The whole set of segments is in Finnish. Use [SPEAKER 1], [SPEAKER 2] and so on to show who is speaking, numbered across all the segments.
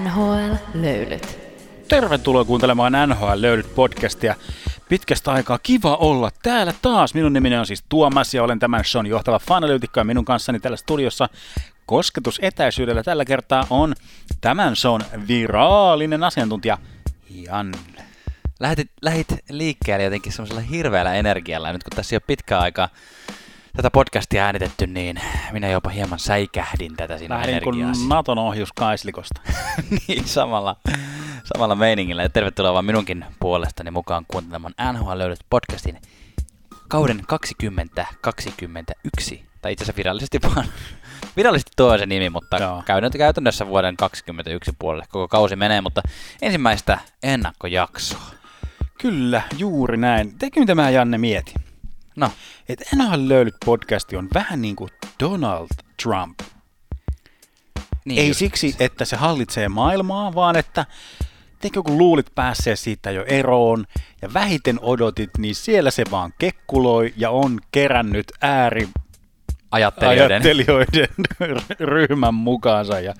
[SPEAKER 1] NHL-löylyt.
[SPEAKER 2] Tervetuloa kuuntelemaan NHL Löydyt podcastia. Pitkästä aikaa kiva olla täällä taas. Minun nimeni on siis Tuomas ja olen tämän shown johtava fanalyytikko ja minun kanssani täällä studiossa kosketusetäisyydellä tällä kertaa on tämän shown viraalinen asiantuntija Janne.
[SPEAKER 3] Lähit, lähit liikkeelle jotenkin semmoisella hirveällä energialla. Ja nyt kun tässä ei ole pitkään aikaa tätä podcastia äänitetty, niin minä jopa hieman säikähdin tätä siinä
[SPEAKER 2] Lähdin kuin
[SPEAKER 3] energiassa.
[SPEAKER 2] Naton ohjus Kaislikosta.
[SPEAKER 3] niin, samalla, samalla meiningillä. Ja tervetuloa vaan minunkin puolestani mukaan kuuntelemaan NHL löydät podcastin kauden 2021. Tai itse asiassa virallisesti vaan virallisesti tuo on se nimi, mutta
[SPEAKER 2] Joo.
[SPEAKER 3] käytännössä, vuoden 2021 puolelle koko kausi menee, mutta ensimmäistä ennakkojaksoa.
[SPEAKER 2] Kyllä, juuri näin. Tekö mitä mä Janne mieti?
[SPEAKER 3] No,
[SPEAKER 2] Että NHL Löydyt podcasti on vähän niin kuin Donald Trump.
[SPEAKER 3] niin
[SPEAKER 2] Ei
[SPEAKER 3] just.
[SPEAKER 2] siksi, että se hallitsee maailmaa, vaan että teikö kun luulit päässeen siitä jo eroon ja vähiten odotit, niin siellä se vaan kekkuloi ja on kerännyt ääri
[SPEAKER 3] ajattelijoiden.
[SPEAKER 2] ajattelijoiden ryhmän mukaansa ja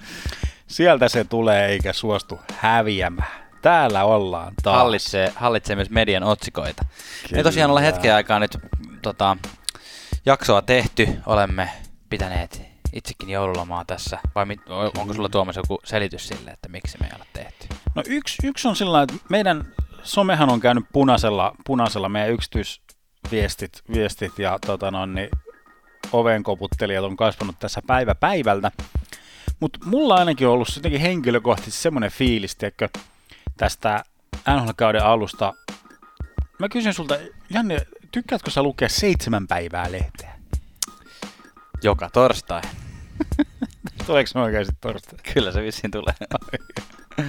[SPEAKER 2] sieltä se tulee eikä suostu häviämään. Täällä ollaan taas.
[SPEAKER 3] hallitsee, hallitsee myös median otsikoita. Me
[SPEAKER 2] Kyllä.
[SPEAKER 3] tosiaan ollaan hetken aikaa nyt tota, jaksoa tehty, olemme pitäneet itsekin joululomaa tässä, vai mit, onko sulla Tuomas joku selitys sille, että miksi me ei olla tehty?
[SPEAKER 2] No yksi, yksi on sillä että meidän somehan on käynyt punaisella, punaisella meidän yksityisviestit viestit ja tota noin, niin ovenkoputtelijat on kasvanut tässä päivä päivältä. Mutta mulla ainakin on ollut jotenkin henkilökohtaisesti semmoinen fiilis, tiedätkö, tästä NHL-kauden alusta. Mä kysyn sulta, Janne, tykkäätkö sä lukea seitsemän päivää lehteä?
[SPEAKER 3] Joka torstai.
[SPEAKER 2] Tuleeko se oikeasti torstai?
[SPEAKER 3] Kyllä se vissiin tulee.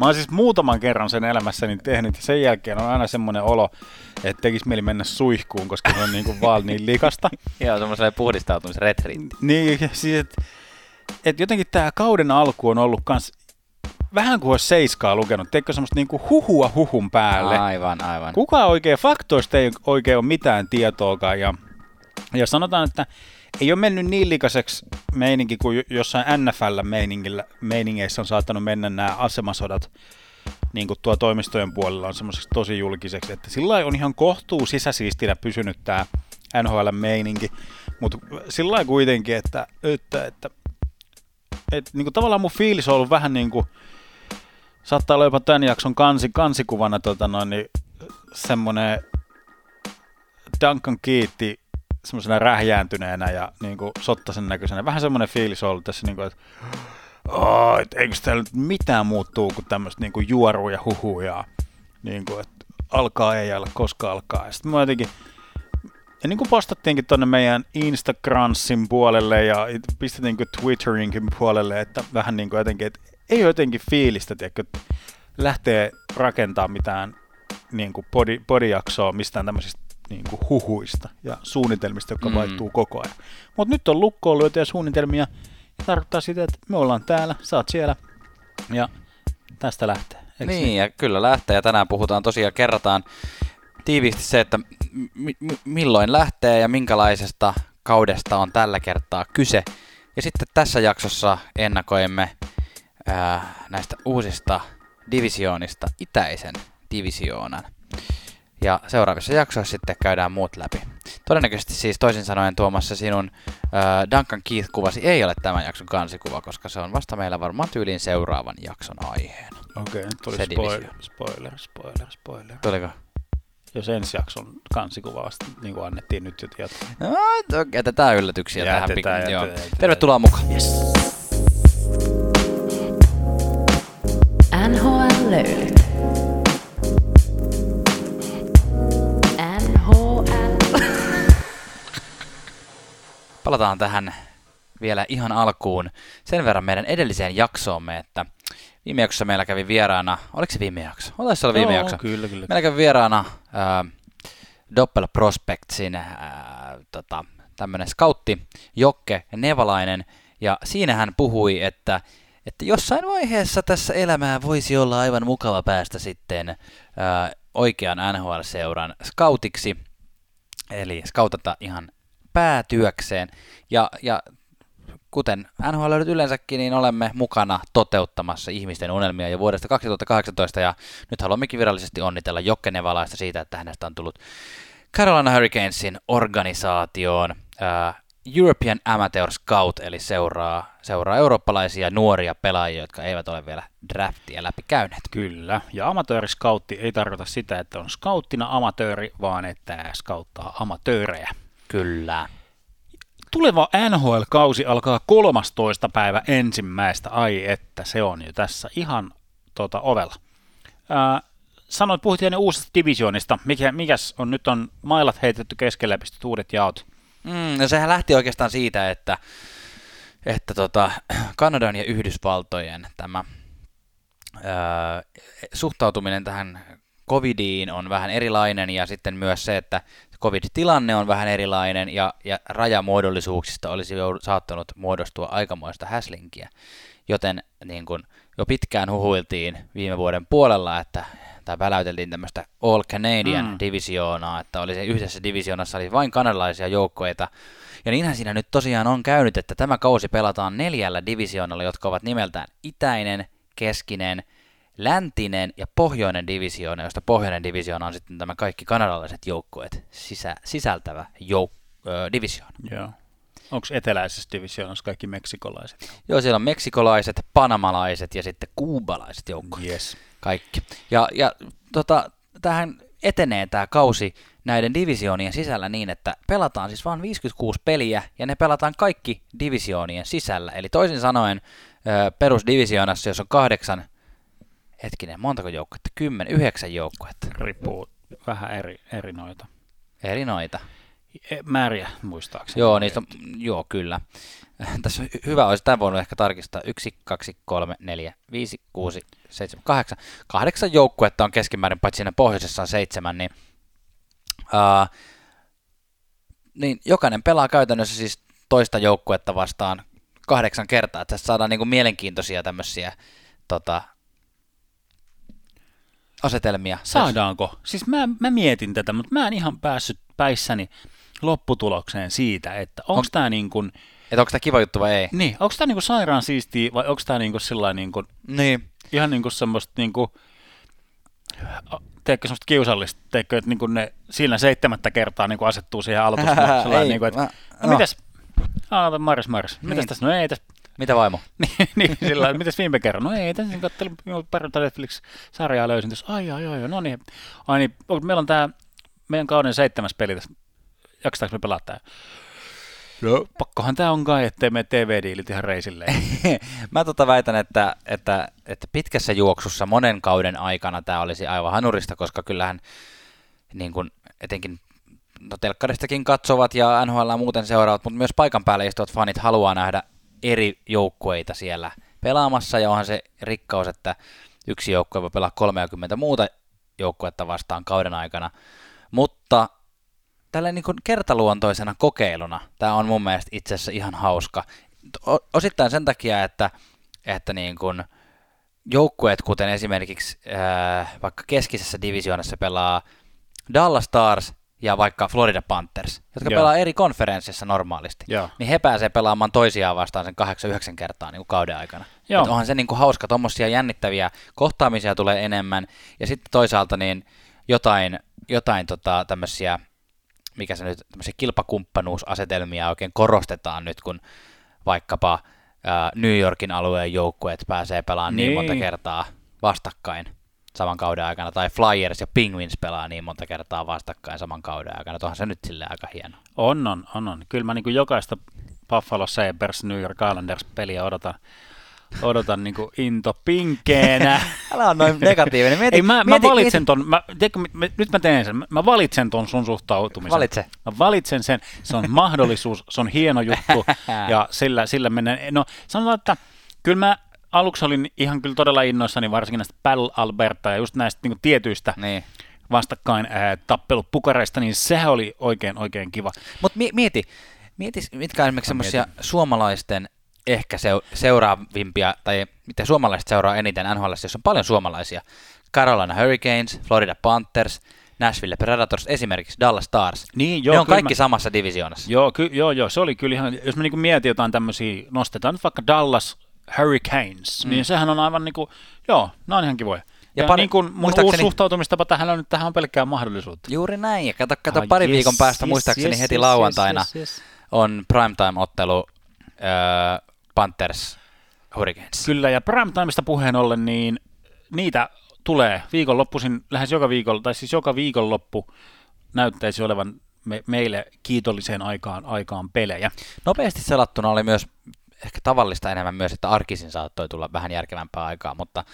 [SPEAKER 2] Mä oon siis muutaman kerran sen elämässäni tehnyt ja sen jälkeen on aina semmoinen olo, että tekisi mieli mennä suihkuun, koska se on niin kuin vaan niin likasta.
[SPEAKER 3] Joo, semmoiselle puhdistautumisretriitti.
[SPEAKER 2] Niin, siis että et jotenkin tämä kauden alku on ollut kans vähän kuin olisi seiskaa lukenut. Teikö semmoista niinku huhua huhun päälle?
[SPEAKER 3] Aivan, aivan.
[SPEAKER 2] Kuka oikein faktoista ei oikein ole mitään tietoakaan. Ja, ja sanotaan, että ei ole mennyt niin likaiseksi meininki kuin jo- jossain NFL-meiningillä, meiningeissä on saattanut mennä nämä asemasodat niin kuin tuo toimistojen puolella on semmoiseksi tosi julkiseksi, että sillä on ihan kohtuu sisäsiistinä pysynyt tämä NHL-meininki, mutta sillä kuitenkin, että, että, että, että niin kuin tavallaan mun fiilis on ollut vähän niin kuin, saattaa olla jopa tämän jakson kansi, kansikuvana tota noin, niin semmoinen Duncan kiitti semmoisena rähjääntyneenä ja niin kuin sottasen näköisenä. Vähän semmoinen fiilis on ollut tässä, niin kuin, että oh, et eikö täällä nyt mitään muuttuu kuin tämmöistä niin kuin juorua ja huhuja. Niin kuin, että alkaa ei ala, koska alkaa. Ja sitten mä jotenkin, ja niin kuin postattiinkin tuonne meidän Instagramsin puolelle ja pistettiin niin Twitterinkin puolelle, että vähän niin kuin jotenkin, että ei ole jotenkin fiilistä, tiedätkö, että lähtee rakentamaan mitään niin kuin podi, podijaksoa mistään tämmöisistä niin kuin huhuista ja suunnitelmista, jotka mm. Vaihtuu koko ajan. Mutta nyt on lukkoon lyöty ja suunnitelmia, ja tarkoittaa sitä, että me ollaan täällä, sä oot siellä, ja tästä lähtee. Eiks
[SPEAKER 3] Niin, ja kyllä lähtee. Ja tänään puhutaan tosiaan, kerrataan tiiviisti se, että mi- mi- milloin lähtee ja minkälaisesta kaudesta on tällä kertaa kyse. Ja sitten tässä jaksossa ennakoimme ää, näistä uusista divisioonista itäisen divisioonan. Ja seuraavissa jaksoissa sitten käydään muut läpi. Todennäköisesti siis toisin sanoen Tuomassa sinun ää, Duncan Keith-kuvasi ei ole tämän jakson kansikuva, koska se on vasta meillä varmaan tyyliin seuraavan jakson aiheena.
[SPEAKER 2] Okei, nyt tuli
[SPEAKER 3] Se
[SPEAKER 2] spoiler,
[SPEAKER 3] divisio.
[SPEAKER 2] spoiler, spoiler, spoiler.
[SPEAKER 3] Tuliko?
[SPEAKER 2] Jos ensi jakson kansikuva vasta niin kuin annettiin nyt jo tietoa.
[SPEAKER 3] No, jätetään yllätyksiä tähän.
[SPEAKER 2] Jätetään,
[SPEAKER 3] pikku- joo.
[SPEAKER 2] jätetään, jätetään.
[SPEAKER 3] Tervetuloa mukaan.
[SPEAKER 2] Yes.
[SPEAKER 1] NHL-löylyt. NHL.
[SPEAKER 3] Palataan tähän vielä ihan alkuun sen verran meidän edelliseen jaksoomme, että viime jaksossa meillä kävi vieraana, oliko se viime jakso? Oliko se olla viime
[SPEAKER 2] Joo,
[SPEAKER 3] jakso?
[SPEAKER 2] Kyllä, kyllä.
[SPEAKER 3] Meillä kävi vieraana äh, Doppel Prospectsin äh, tota, tämmöinen scoutti Jokke Nevalainen, ja siinä hän puhui, että, että jossain vaiheessa tässä elämää voisi olla aivan mukava päästä sitten äh, oikean NHL-seuran scoutiksi, eli scoutata ihan päätyökseen. Ja, ja kuten NHL yleensäkin, niin olemme mukana toteuttamassa ihmisten unelmia jo vuodesta 2018 ja nyt haluammekin virallisesti onnitella Jokke Nevalaista siitä, että hänestä on tullut Carolina Hurricanesin organisaatioon uh, European Amateur Scout, eli seuraa, seuraa eurooppalaisia nuoria pelaajia, jotka eivät ole vielä draftia läpi käyneet.
[SPEAKER 2] Kyllä, ja amatööriskautti ei tarkoita sitä, että on skauttina amatööri, vaan että skauttaa amatöörejä.
[SPEAKER 3] Kyllä.
[SPEAKER 2] Tuleva NHL-kausi alkaa 13. päivä ensimmäistä, ai että se on jo tässä ihan tota, ovella. Ää, sanoit, puhut ne uusista divisioonista. Mikä, mikäs on, nyt on mailat heitetty keskelle ja pistetty uudet jaot.
[SPEAKER 3] Mm, no sehän lähti oikeastaan siitä, että, että tota, Kanadan ja Yhdysvaltojen tämä ää, suhtautuminen tähän covidiin on vähän erilainen ja sitten myös se, että covid-tilanne on vähän erilainen ja, ja rajamuodollisuuksista olisi jo saattanut muodostua aikamoista häslinkiä. Joten niin kun, jo pitkään huhuiltiin viime vuoden puolella, että tai väläyteltiin tämmöistä All Canadian mm. divisioonaa, että oli se yhdessä divisioonassa oli vain kanadalaisia joukkoita. Ja niinhän siinä nyt tosiaan on käynyt, että tämä kausi pelataan neljällä divisioonalla, jotka ovat nimeltään itäinen, keskinen, läntinen ja pohjoinen divisioona, josta pohjoinen divisioona on sitten tämä kaikki kanadalaiset joukkueet sisä, sisältävä jouk- ö, divisioona.
[SPEAKER 2] Joo. Onko eteläisessä divisioonassa kaikki meksikolaiset?
[SPEAKER 3] Joo, siellä on meksikolaiset, panamalaiset ja sitten kuubalaiset joukkueet.
[SPEAKER 2] Yes.
[SPEAKER 3] Kaikki. Ja, ja tota, tähän etenee tämä kausi näiden divisioonien sisällä niin, että pelataan siis vain 56 peliä ja ne pelataan kaikki divisioonien sisällä. Eli toisin sanoen perusdivisioonassa, jos on kahdeksan hetkinen, montako joukkuetta? Kymmen, yhdeksän joukkuetta.
[SPEAKER 2] Riippuu vähän eri, eri noita.
[SPEAKER 3] Eri noita.
[SPEAKER 2] E, määriä muistaakseni.
[SPEAKER 3] Joo, niistä on, joo, kyllä. Tässä on hyvä olisi, tämän voinut ehkä tarkistaa. 1, 2, 3, 4, 5, 6, 7, 8. Kahdeksan joukkuetta on keskimäärin, paitsi siinä pohjoisessa on seitsemän, niin, uh, niin jokainen pelaa käytännössä siis toista joukkuetta vastaan kahdeksan kertaa, että tässä saadaan niinku mielenkiintoisia tämmöisiä tota, asetelmia.
[SPEAKER 2] Saadaanko? Siis mä, mä mietin tätä, mutta mä en ihan päässyt päissäni lopputulokseen siitä, että onko on, tämä niin kuin...
[SPEAKER 3] Että onko tämä kiva juttu vai ei?
[SPEAKER 2] Niin, onko tämä niin kuin sairaan siistiä vai onko tämä niin kuin sillä niin kuin,
[SPEAKER 3] niin.
[SPEAKER 2] ihan niin kuin semmoista niin kuin, teekö semmoista kiusallista, teekö, että niin kuin ne siinä seitsemättä kertaa niin kuin asettuu siihen ei, niin kuin, että, mä, no, no. mitäs, ah, Maris, Maris, niin. mitäs tässä, no ei tässä,
[SPEAKER 3] mitä vaimo?
[SPEAKER 2] niin, niin sillä mitäs viime kerran? No ei, tässä katselin pari Netflix-sarjaa löysin tässä. Ai, ai, ai, no niin. Ai niin, meillä on tämä meidän kauden seitsemäs peli tässä. Jaksetaanko me pelata tämä? No, pakkohan tämä on kai, ettei me TV-diilit ihan reisille.
[SPEAKER 3] Mä tota väitän, että, että, että pitkässä juoksussa monen kauden aikana tämä olisi aivan hanurista, koska kyllähän niin kuin, etenkin no telkkaristakin katsovat ja NHL muuten seuraavat, mutta myös paikan päällä istuvat fanit haluaa nähdä eri joukkueita siellä pelaamassa, ja onhan se rikkaus, että yksi joukkue voi pelaa 30 muuta joukkuetta vastaan kauden aikana. Mutta tällä niin kuin kertaluontoisena kokeiluna tämä on mun mielestä itse asiassa ihan hauska. Osittain sen takia, että, että niin kuin joukkueet, kuten esimerkiksi ää, vaikka keskisessä divisioonassa pelaa Dallas Stars ja vaikka Florida Panthers, jotka Joo. pelaa eri konferenssissa normaalisti, Joo. niin he pääsee pelaamaan toisiaan vastaan sen 8-9 kertaa niin kuin kauden aikana. Joo. Et onhan se niin kuin hauska, tuommoisia jännittäviä kohtaamisia tulee enemmän, ja sitten toisaalta niin jotain, jotain tota, tämmöisiä, mikä se nyt, tämmöisiä kilpakumppanuusasetelmia oikein korostetaan nyt, kun vaikkapa ää, New Yorkin alueen joukkueet pääsee pelaamaan niin. niin monta kertaa vastakkain saman kauden aikana, tai Flyers ja Penguins pelaa niin monta kertaa vastakkain saman kauden aikana. Tuohan se nyt sille aika hieno.
[SPEAKER 2] On, on, on. on. Kyllä mä niin jokaista Buffalo Sabres New York Islanders peliä odotan, odotan niin kuin into pinkeenä.
[SPEAKER 3] Älä on noin negatiivinen.
[SPEAKER 2] Mieti, Ei, mä, mieti, mä valitsen mieti. ton, mä, tiedätkö, mä, nyt mä teen sen, mä valitsen ton sun suhtautumisen.
[SPEAKER 3] Valitse.
[SPEAKER 2] Mä valitsen sen, se on mahdollisuus, se on hieno juttu ja sillä, sillä mennään. No sanotaan, että kyllä mä aluksi olin ihan kyllä todella innoissani varsinkin näistä Pal Alberta ja just näistä niin tietyistä niin. vastakkain ää, tappelupukareista, niin sehän oli oikein oikein kiva.
[SPEAKER 3] Mutta mi- mieti, mieti, mitkä on esimerkiksi semmoisia suomalaisten ehkä seuraavimpia, tai mitä suomalaiset seuraa eniten NHL, jos on paljon suomalaisia. Carolina Hurricanes, Florida Panthers, Nashville Predators, esimerkiksi Dallas Stars.
[SPEAKER 2] Niin,
[SPEAKER 3] Joo, ne on kaikki
[SPEAKER 2] mä-
[SPEAKER 3] samassa divisioonassa.
[SPEAKER 2] Joo, ky, joo, joo, se oli kyllä ihan, jos me niinku mietin jotain tämmöisiä, nostetaan nyt vaikka Dallas Hurricanes, mm. niin sehän on aivan niinku, joo, ne on ihan kivoja. Ja,
[SPEAKER 3] Ja pari-
[SPEAKER 2] niin kuin mun
[SPEAKER 3] muistaakseni-
[SPEAKER 2] uusi suhtautumistapa tähän on nyt tähän on pelkkää mahdollisuutta.
[SPEAKER 3] Juuri näin, ja kato, kato
[SPEAKER 2] Ah,
[SPEAKER 3] pari
[SPEAKER 2] yes,
[SPEAKER 3] viikon päästä,
[SPEAKER 2] yes,
[SPEAKER 3] muistaakseni
[SPEAKER 2] yes,
[SPEAKER 3] heti
[SPEAKER 2] yes,
[SPEAKER 3] lauantaina,
[SPEAKER 2] yes, yes, yes.
[SPEAKER 3] on primetime-ottelu äh, Panthers Hurricanes.
[SPEAKER 2] Kyllä, ja primetimeista puheen ollen, niin niitä tulee viikonloppuisin lähes joka viikolla, tai siis joka viikonloppu näyttäisi olevan me, meille kiitolliseen aikaan, aikaan pelejä.
[SPEAKER 3] Nopeasti selattuna oli myös ehkä tavallista enemmän myös, että arkisin saattoi tulla vähän järkevämpää aikaa, mutta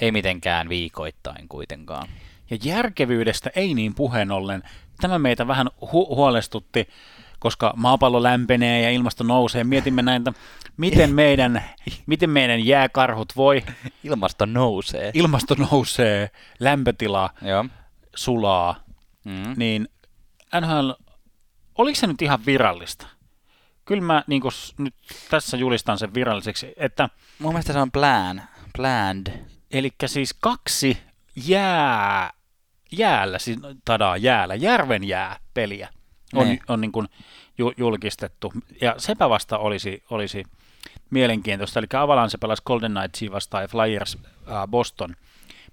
[SPEAKER 3] ei mitenkään viikoittain kuitenkaan.
[SPEAKER 2] Ja järkevyydestä ei niin puheen ollen. Tämä meitä vähän hu- huolestutti, koska maapallo lämpenee ja ilmasto nousee. Mietimme näitä, miten meidän, miten meidän jääkarhut voi.
[SPEAKER 3] Ilmasto nousee.
[SPEAKER 2] Ilmasto nousee, lämpötila
[SPEAKER 3] Joo.
[SPEAKER 2] sulaa.
[SPEAKER 3] Mm.
[SPEAKER 2] Niin NHL, oliko se nyt ihan virallista? Kyllä mä niin nyt tässä julistan sen viralliseksi, että
[SPEAKER 3] Mun mielestä se on plan. Planned.
[SPEAKER 2] Eli siis kaksi jää, jäällä, siis tadaa jäällä, järven jääpeliä on,
[SPEAKER 3] Niin.
[SPEAKER 2] on niin kuin ju, julkistettu. Ja sepä vasta olisi, olisi mielenkiintoista. Eli Avalanche pelasi Golden Knightsia vastaan ja Flyers äh, Boston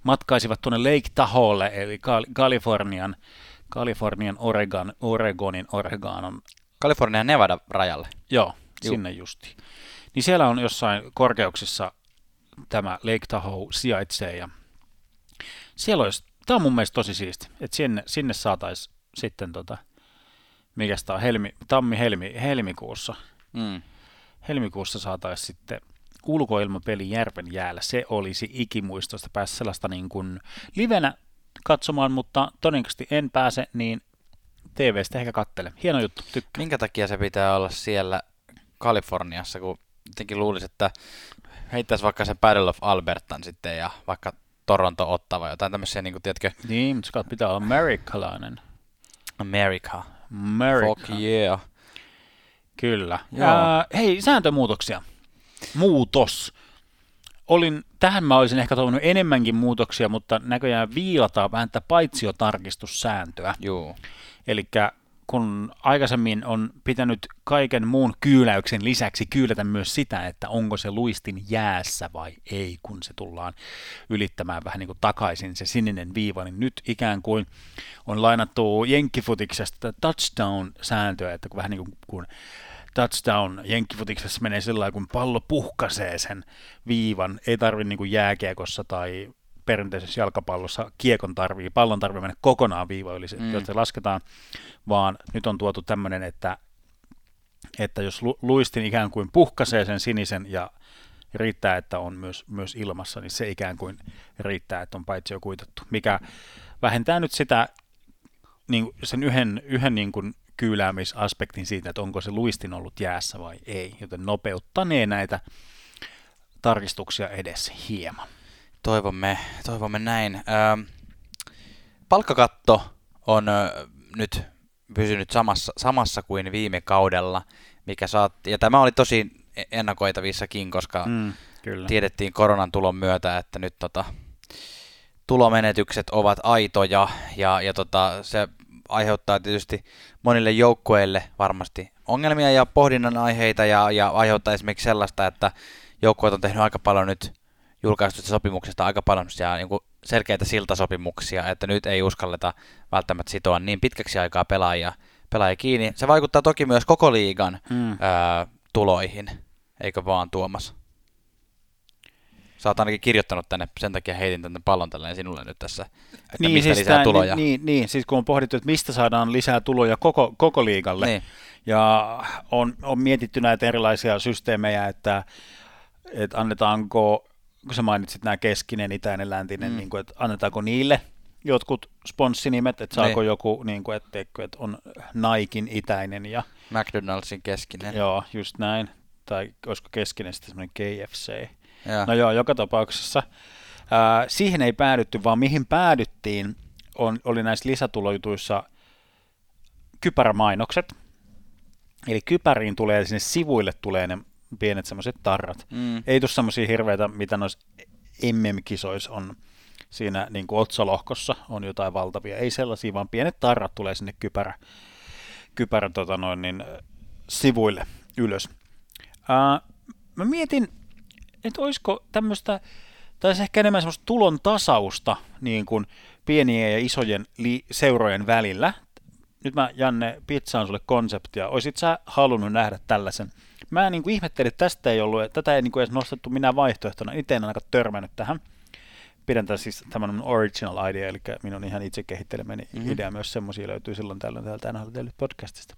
[SPEAKER 2] matkaisivat tuonne Lake Tahoelle, eli Kal- Kalifornian, Kalifornian Oregon, Oregonin Oregon on
[SPEAKER 3] Kalifornian Nevada rajalle.
[SPEAKER 2] Joo.
[SPEAKER 3] Juu.
[SPEAKER 2] sinne justi. Niin siellä on jossain korkeuksissa tämä Lake Tahoe sijaitsee ja siellä olisi, tämä on mun mielestä tosi siisti, että sinne, sinne saataisiin sitten tota, mikä tämä on, helmi, tammi, helmi, helmikuussa,
[SPEAKER 3] Mm.
[SPEAKER 2] helmikuussa saataisiin sitten ulkoilmapeli Järven jäällä. Se olisi ikimuistoista päästä sellaista niin kuin livenä katsomaan, mutta todennäköisesti en pääse, niin TVstä ehkä kattele. Hieno juttu, tykkään.
[SPEAKER 3] Minkä takia se pitää olla siellä Kaliforniassa, kun jotenkin luulisi, että heittäisi vaikka se Battle of Albertan sitten ja vaikka Toronto ottava jotain tämmöisiä, niin kuin, tiedätkö,
[SPEAKER 2] Niin, mutta se pitää olla amerikkalainen.
[SPEAKER 3] America.
[SPEAKER 2] America.
[SPEAKER 3] Fuck yeah.
[SPEAKER 2] Kyllä.
[SPEAKER 3] Joo.
[SPEAKER 2] Ää, hei, sääntömuutoksia. Muutos. Olin, tähän mä olisin ehkä toivonut enemmänkin muutoksia, mutta näköjään viilataan vähän tätä paitsiotarkistussääntöä.
[SPEAKER 3] Juu.
[SPEAKER 2] Eli kun aikaisemmin on pitänyt kaiken muun kyyläyksen lisäksi kyylätä myös sitä, että onko se luistin jäässä vai ei, kun se tullaan ylittämään vähän niin kuin takaisin se sininen viiva, niin nyt ikään kuin on lainattu jenkkifutiksesta touchdown-sääntöä, että kun vähän niin kuin kun touchdown jenkkifutiksessa menee sillä lailla, kun pallo puhkasee sen viivan, ei tarvitse niin jääkiekossa tai perinteisessä jalkapallossa kiekon tarvii, pallon tarvii mennä kokonaan viiva yli, se,
[SPEAKER 3] Mm.
[SPEAKER 2] mm. se lasketaan, vaan nyt on tuotu tämmöinen, että, että jos lu, luistin ikään kuin puhkasee sen sinisen ja riittää, että on myös, myös ilmassa, niin se ikään kuin riittää, että on paitsi jo kuitattu, mikä vähentää nyt sitä niin, sen yhden, yhden niin kuin kyyläämisaspektin siitä, että onko se luistin ollut jäässä vai ei, joten nopeuttanee näitä tarkistuksia edes hieman.
[SPEAKER 3] Toivomme, toivomme näin. Ähm, palkkakatto on ö, nyt pysynyt samassa, samassa kuin viime kaudella, mikä saatti, ja tämä oli tosi ennakoitavissakin, koska
[SPEAKER 2] Mm, kyllä.
[SPEAKER 3] tiedettiin koronan tulon myötä, että nyt tota, tulomenetykset ovat aitoja ja, ja tota, se aiheuttaa tietysti monille joukkueille varmasti ongelmia ja pohdinnan aiheita ja, ja aiheuttaa esimerkiksi sellaista, että joukkueet on tehnyt aika paljon nyt julkaistusta sopimuksesta aika paljon niin kuin selkeitä siltasopimuksia, että nyt ei uskalleta välttämättä sitoa niin pitkäksi aikaa pelaajia, pelaajia kiinni. Se vaikuttaa toki myös koko liigan
[SPEAKER 2] Mm.
[SPEAKER 3] ää, tuloihin, eikö vaan Tuomas? Sä oot ainakin kirjoittanut tänne, sen takia heitin tänne pallon tälleen sinulle nyt tässä, että niin, mistä siis lisää
[SPEAKER 2] tää-
[SPEAKER 3] tuloja.
[SPEAKER 2] Niin, niin, niin, siis kun on pohdittu, että mistä saadaan lisää tuloja koko, koko liigalle,
[SPEAKER 3] Niin.
[SPEAKER 2] ja on, on mietitty näitä erilaisia systeemejä, että, että annetaanko, kun sä mainitsit nämä keskinen, itäinen, läntinen,
[SPEAKER 3] Mm.
[SPEAKER 2] niin kuin, että annetaanko niille jotkut sponssinimet, että saako
[SPEAKER 3] Niin.
[SPEAKER 2] joku, niin kuin, että, että on Naikin itäinen ja
[SPEAKER 3] McDonaldsin keskinen.
[SPEAKER 2] joo, just näin, tai olisiko keskinen sitten semmoinen KFC.
[SPEAKER 3] Joo.
[SPEAKER 2] No joo, joka tapauksessa. Ää, siihen ei päädytty, vaan mihin päädyttiin, on, oli näissä lisätulojutuissa kypärämainokset. Eli kypäriin tulee, sinne sivuille tulee ne pienet semmoiset tarrat.
[SPEAKER 3] Mm.
[SPEAKER 2] Ei tule semmoisia hirveitä, mitä noissa MM-kisoissa on siinä niin kuin otsalohkossa on jotain valtavia. Ei sellaisia, vaan pienet tarrat tulee sinne kypärä, kypärä tota noin, niin, sivuille ylös. Ää, mä mietin, että olisiko tämmöistä, tai ehkä enemmän semmoista tulon tasausta niin kuin pienien ja isojen li- seurojen välillä. Nyt mä, Janne, pizzaan sulle konseptia. Oisit sä halunnut nähdä tällaisen? Mä niin kuin ihmettelin, että tästä ei ollut, että tätä ei niin kuin edes nostettu minä vaihtoehtona. Itse en ainakaan törmännyt tähän. Pidän tämän siis tämän original idea, eli minun ihan itse kehittelemäni mm-hmm. idea. Myös semmoisia löytyy silloin tällöin täältä NHL podcastista.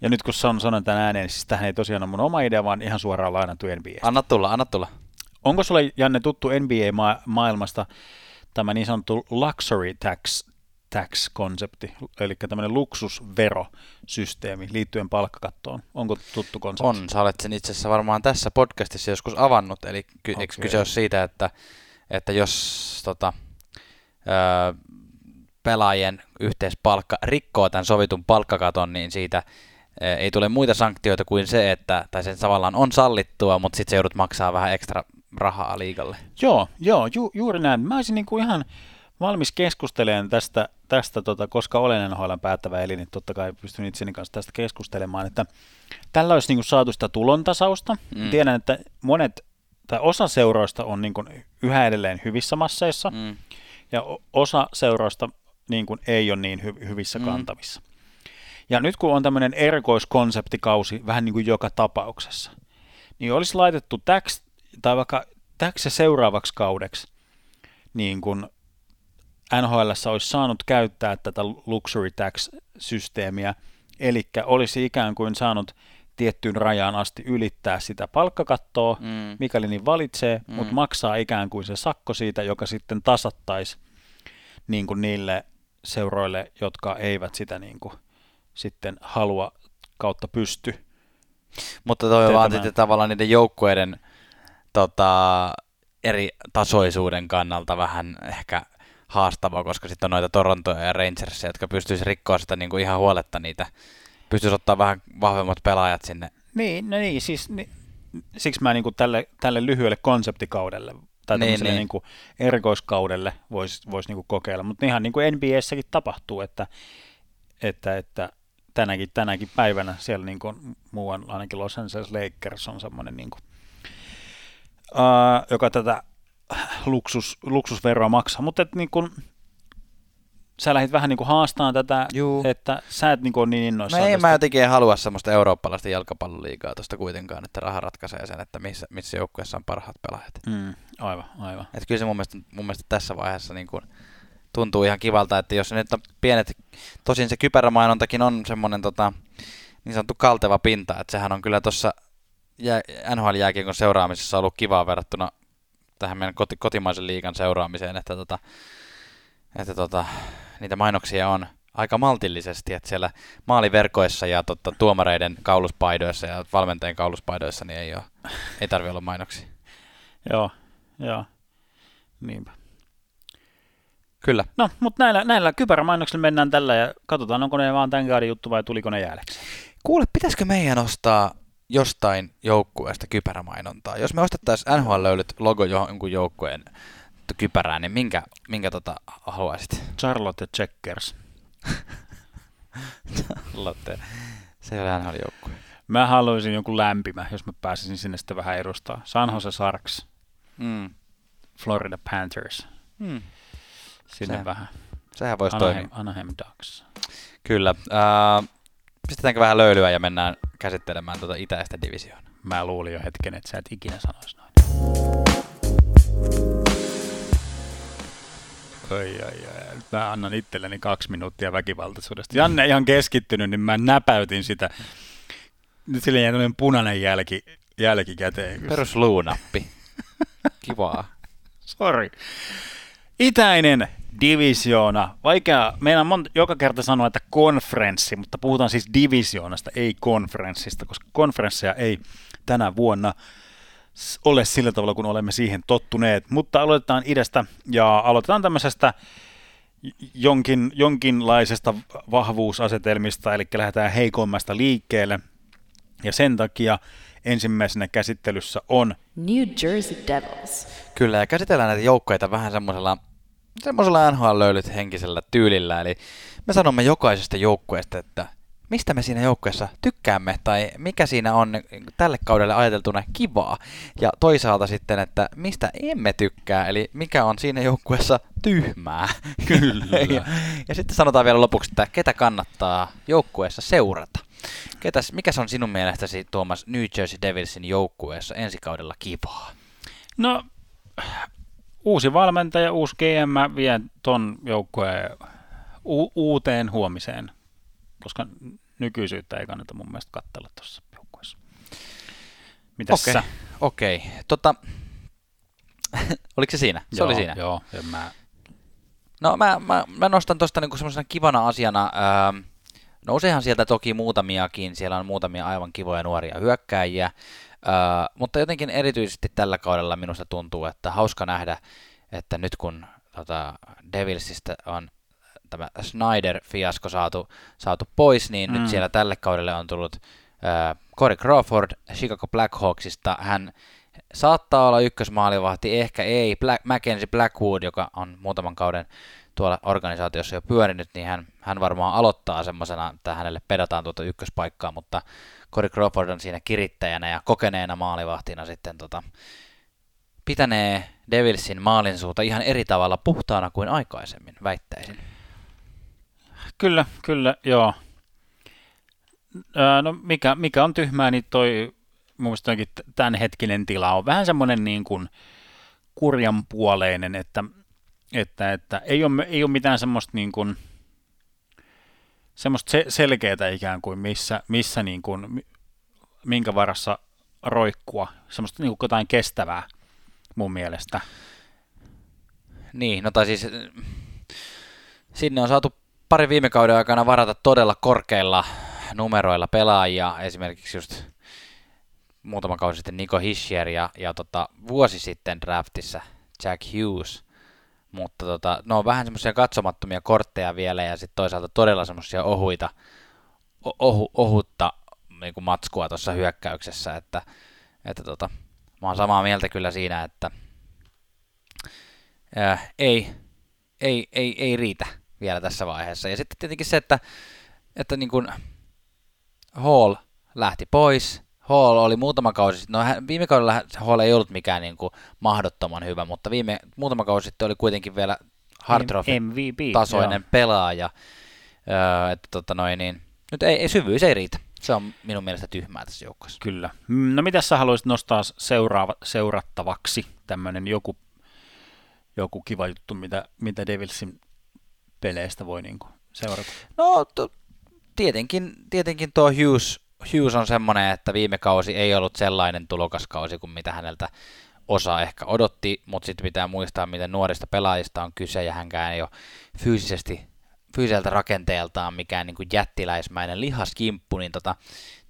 [SPEAKER 2] Ja nyt kun sanon, sanon tämän ääneen, siis tähän ei tosiaan ole mun oma idea, vaan ihan suoraan lainattu NBA.
[SPEAKER 3] Anna tulla, anna tulla.
[SPEAKER 2] Onko sulle, Janne, tuttu NBA-maailmasta tämä niin sanottu luxury tax, tax-konsepti, eli tämmöinen luksusverosysteemi liittyen palkkakattoon. Onko tuttu konsepti?
[SPEAKER 3] On, sä olet sen itse asiassa varmaan tässä podcastissa joskus avannut, eli ky- okay. eikö kyse ole siitä, että, että jos tota, öö, pelaajien yhteispalkka rikkoo tämän sovitun palkkakaton, niin siitä ei tule muita sanktioita kuin se, että, tai sen tavallaan on sallittua, mutta sitten se joudut maksaa vähän ekstra rahaa liikalle.
[SPEAKER 2] Joo, joo ju, juuri näin. Mä olisin niin kuin ihan valmis keskustelemaan tästä, tästä tota, koska olen NHL päättävä eli, niin totta kai pystyn itseni kanssa tästä keskustelemaan, että tällä olisi niin kuin saatu sitä tulontasausta. Mm. Tiedän, että monet tai osa seuroista on niin kuin yhä edelleen hyvissä masseissa, mm. ja osa seuroista niin kuin ei ole niin hy- hyvissä mm. kantamissa. Ja nyt kun on tämmöinen erikoiskonseptikausi vähän niin kuin joka tapauksessa, niin olisi laitettu täks, tai vaikka täksi seuraavaksi kaudeksi niin kuin NHL olisi saanut käyttää tätä luxury tax-systeemiä, eli olisi ikään kuin saanut tiettyyn rajaan asti ylittää sitä palkkakattoa, mm. mikäli niin valitsee, mm. mutta maksaa ikään kuin se sakko siitä, joka sitten tasattaisi niin kuin niille seuroille, jotka eivät sitä niin kuin sitten halua kautta pysty.
[SPEAKER 3] Mutta toi vaan sitten tavallaan niiden joukkueiden tota, eri tasoisuuden kannalta vähän ehkä haastava, koska sitten on noita Torontoja ja Rangersia, jotka pystyisi rikkoa sitä niin kuin ihan huoletta niitä. Pystyisi ottaa vähän vahvemmat pelaajat sinne.
[SPEAKER 2] Niin, no niin, siis niin, siksi mä niin kuin tälle, tälle lyhyelle konseptikaudelle tai niin, niin. Niin kuin erikoiskaudelle voisi vois niin kuin kokeilla. Mutta ihan niin kuin NBAssäkin tapahtuu, että, että, että tänäkin, tänäkin päivänä siellä niin kuin muuan, ainakin Los Angeles Lakers on semmoinen, niin kuin, uh, joka tätä luksus, luksusveroa maksaa. Mutta niin kuin, sä lähdit vähän niin kuin haastaan tätä, Juu. että sä et niin kuin niin innoissaan.
[SPEAKER 3] No ei tästä. mä jotenkin halua semmoista eurooppalaista jalkapalloliigaa tuosta kuitenkaan, että raha ratkaisee sen, että missä, missä joukkueessa on parhaat pelaajat.
[SPEAKER 2] Mm, aivan, aivan.
[SPEAKER 3] Että kyllä se mun mielestä, mun mielestä tässä vaiheessa niin kuin tuntuu ihan kivalta, että jos nyt on pienet, tosin se kypärämainontakin on semmoinen tota, niin sanottu kalteva pinta, että sehän on kyllä tuossa NHL-jääkiekon seuraamisessa ollut kivaa verrattuna tähän meidän koti, kotimaisen liigan seuraamiseen, että, tota, että tota, niitä mainoksia on aika maltillisesti, että siellä maaliverkoissa ja tota, tuomareiden kauluspaidoissa ja valmentajien kauluspaidoissa niin ei, ole, ei tarvitse olla mainoksia.
[SPEAKER 2] joo, joo, niinpä.
[SPEAKER 3] Kyllä.
[SPEAKER 2] No, mutta näillä, näillä kypärämainoksilla mennään tällä ja katsotaan, onko ne vaan tämän kauden juttu vai tuliko ne jäljeksi.
[SPEAKER 3] Kuule, pitäisikö meidän ostaa jostain joukkueesta kypärämainontaa? Jos me ostettaisiin NHL löylyt logo jonkun joukkueen kypärään, niin minkä, minkä tota haluaisit?
[SPEAKER 2] Charlotte Checkers.
[SPEAKER 3] Charlotte. Se ei ole NHL-joukkue.
[SPEAKER 2] Mä haluaisin jonkun lämpimä, jos mä pääsisin sinne sitten vähän edustaa. San Jose Sharks. Mm. Florida Panthers. Mm. Sinne se, vähän.
[SPEAKER 3] Sehän voisi
[SPEAKER 2] Anaheim,
[SPEAKER 3] toimia.
[SPEAKER 2] Anaheim Ducks.
[SPEAKER 3] Kyllä. Äh, pistetäänkö vähän löylyä ja mennään käsittelemään tuota itäistä divisioonaa?
[SPEAKER 2] Mä luulin jo hetken, että sä et ikinä sanoisi noin. Oi, oi, oi. Mä annan itselleni kaksi minuuttia väkivaltaisuudesta. Janne ihan keskittynyt, niin mä näpäytin sitä. Nyt sille jäi tämmöinen punainen jälki, jälki käteen.
[SPEAKER 3] Perus luunappi. Kivaa.
[SPEAKER 2] Sorry. Itäinen divisioona. Vaikea, meidän monta, joka kerta sanoa, että konferenssi, mutta puhutaan siis divisioonasta, ei konferenssista, koska konferensseja ei tänä vuonna ole sillä tavalla, kun olemme siihen tottuneet. Mutta aloitetaan idästä ja aloitetaan tämmöisestä jonkin, jonkinlaisesta vahvuusasetelmista, eli lähdetään heikommasta liikkeelle. Ja sen takia ensimmäisenä käsittelyssä on
[SPEAKER 1] New Jersey Devils.
[SPEAKER 3] Kyllä, ja käsitellään näitä joukkoita vähän semmoisella semmoisella NHL-löylyt henkisellä tyylillä, eli me sanomme jokaisesta joukkueesta, että mistä me siinä joukkueessa tykkäämme tai mikä siinä on tälle kaudelle ajateltuna kivaa. Ja toisaalta sitten, että mistä emme tykkää, eli mikä on siinä joukkueessa tyhmää.
[SPEAKER 2] Kyllä.
[SPEAKER 3] ja, ja sitten sanotaan vielä lopuksi, että ketä kannattaa joukkueessa seurata. Ketäs, mikä on sinun mielestäsi Tuomas New Jersey Devilsin joukkueessa ensi kaudella kivaa?
[SPEAKER 2] No, uusi valmentaja, uusi GM vie ton joukkueen u- uuteen huomiseen, koska nykyisyyttä ei kannata mun mielestä katsella tuossa joukkueessa. Mitäs
[SPEAKER 3] Okei,
[SPEAKER 2] sä?
[SPEAKER 3] okei. Tota, oliko se siinä? Se
[SPEAKER 2] joo,
[SPEAKER 3] oli siinä.
[SPEAKER 2] Joo, ja mä,
[SPEAKER 3] No mä, mä, mä nostan tuosta niinku semmoisena kivana asiana, ähm, nouseehan sieltä toki muutamiakin, siellä on muutamia aivan kivoja nuoria hyökkääjiä, äh, mutta jotenkin erityisesti tällä kaudella minusta tuntuu, että hauska nähdä, että nyt kun tota, Devilsistä on tämä Snyder-fiasko saatu, saatu pois, niin mm. nyt siellä tälle kaudelle on tullut äh, Corey Crawford Chicago Blackhawksista. Hän saattaa olla ykkösmaalivahti, ehkä ei. Black, Mackenzie Blackwood, joka on muutaman kauden tuolla organisaatiossa jo pyörinyt, niin hän, hän varmaan aloittaa semmoisena, että hänelle pedataan tuota ykköspaikkaa, mutta Corey Crawford on siinä kirittäjänä ja kokeneena maalivahtina sitten tota, pitänee Devilsin maalinsuuta ihan eri tavalla puhtaana kuin aikaisemmin, väittäisin.
[SPEAKER 2] kyllä, kyllä, joo. No mikä, mikä on tyhmää, niin toi mun mielestä tämänhetkinen tila on vähän semmoinen niin kuin kurjanpuoleinen, että, että, että ei, ole, ei ole mitään semmoista niin kuin, semmoista se, selkeää ikään kuin, missä, missä niin kuin, mi- minkä varassa roikkua, semmoista niin kuin jotain kestävää mun mielestä.
[SPEAKER 3] Niin, no tai siis sinne on saatu pari viime kauden aikana varata todella korkeilla numeroilla pelaajia, esimerkiksi just muutama kausi sitten Nico Hischier ja, ja tota, vuosi sitten draftissa Jack Hughes, mutta tota, ne on vähän semmoisia katsomattomia kortteja vielä ja sitten toisaalta todella semmoisia ohuita, ohu, ohutta niin kuin matskua tuossa hyökkäyksessä, että, että tota, mä oon samaa mieltä kyllä siinä, että äh, ei, ei, ei, ei riitä vielä tässä vaiheessa. Ja sitten tietenkin se, että, että niin kuin Hall lähti pois. Hall oli muutama kausi sitten, no hän, viime kaudella Hall ei ollut mikään niin kuin mahdottoman hyvä, mutta viime, muutama kausi sitten oli kuitenkin vielä Hartroff-tasoinen pelaaja. Öö, että tota noin, niin, nyt ei, ei, syvyys ei riitä. Se on minun mielestä tyhmää tässä joukkueessa.
[SPEAKER 2] Kyllä. Mm, No mitä sä haluaisit nostaa seuraava, seurattavaksi tämmöinen joku, joku kiva juttu, mitä, mitä Devilsin peleistä voi niinku seurata?
[SPEAKER 3] No to, tietenkin, tietenkin tuo Hughes, Hughes on semmoinen, että viime kausi ei ollut sellainen tulokaskausi kuin mitä häneltä osa ehkä odotti, mutta sitten pitää muistaa, miten nuorista pelaajista on kyse, ja hänkään ei ole fyysisesti, fyysiseltä rakenteeltaan mikään niin kuin jättiläismäinen lihaskimppu, niin tota,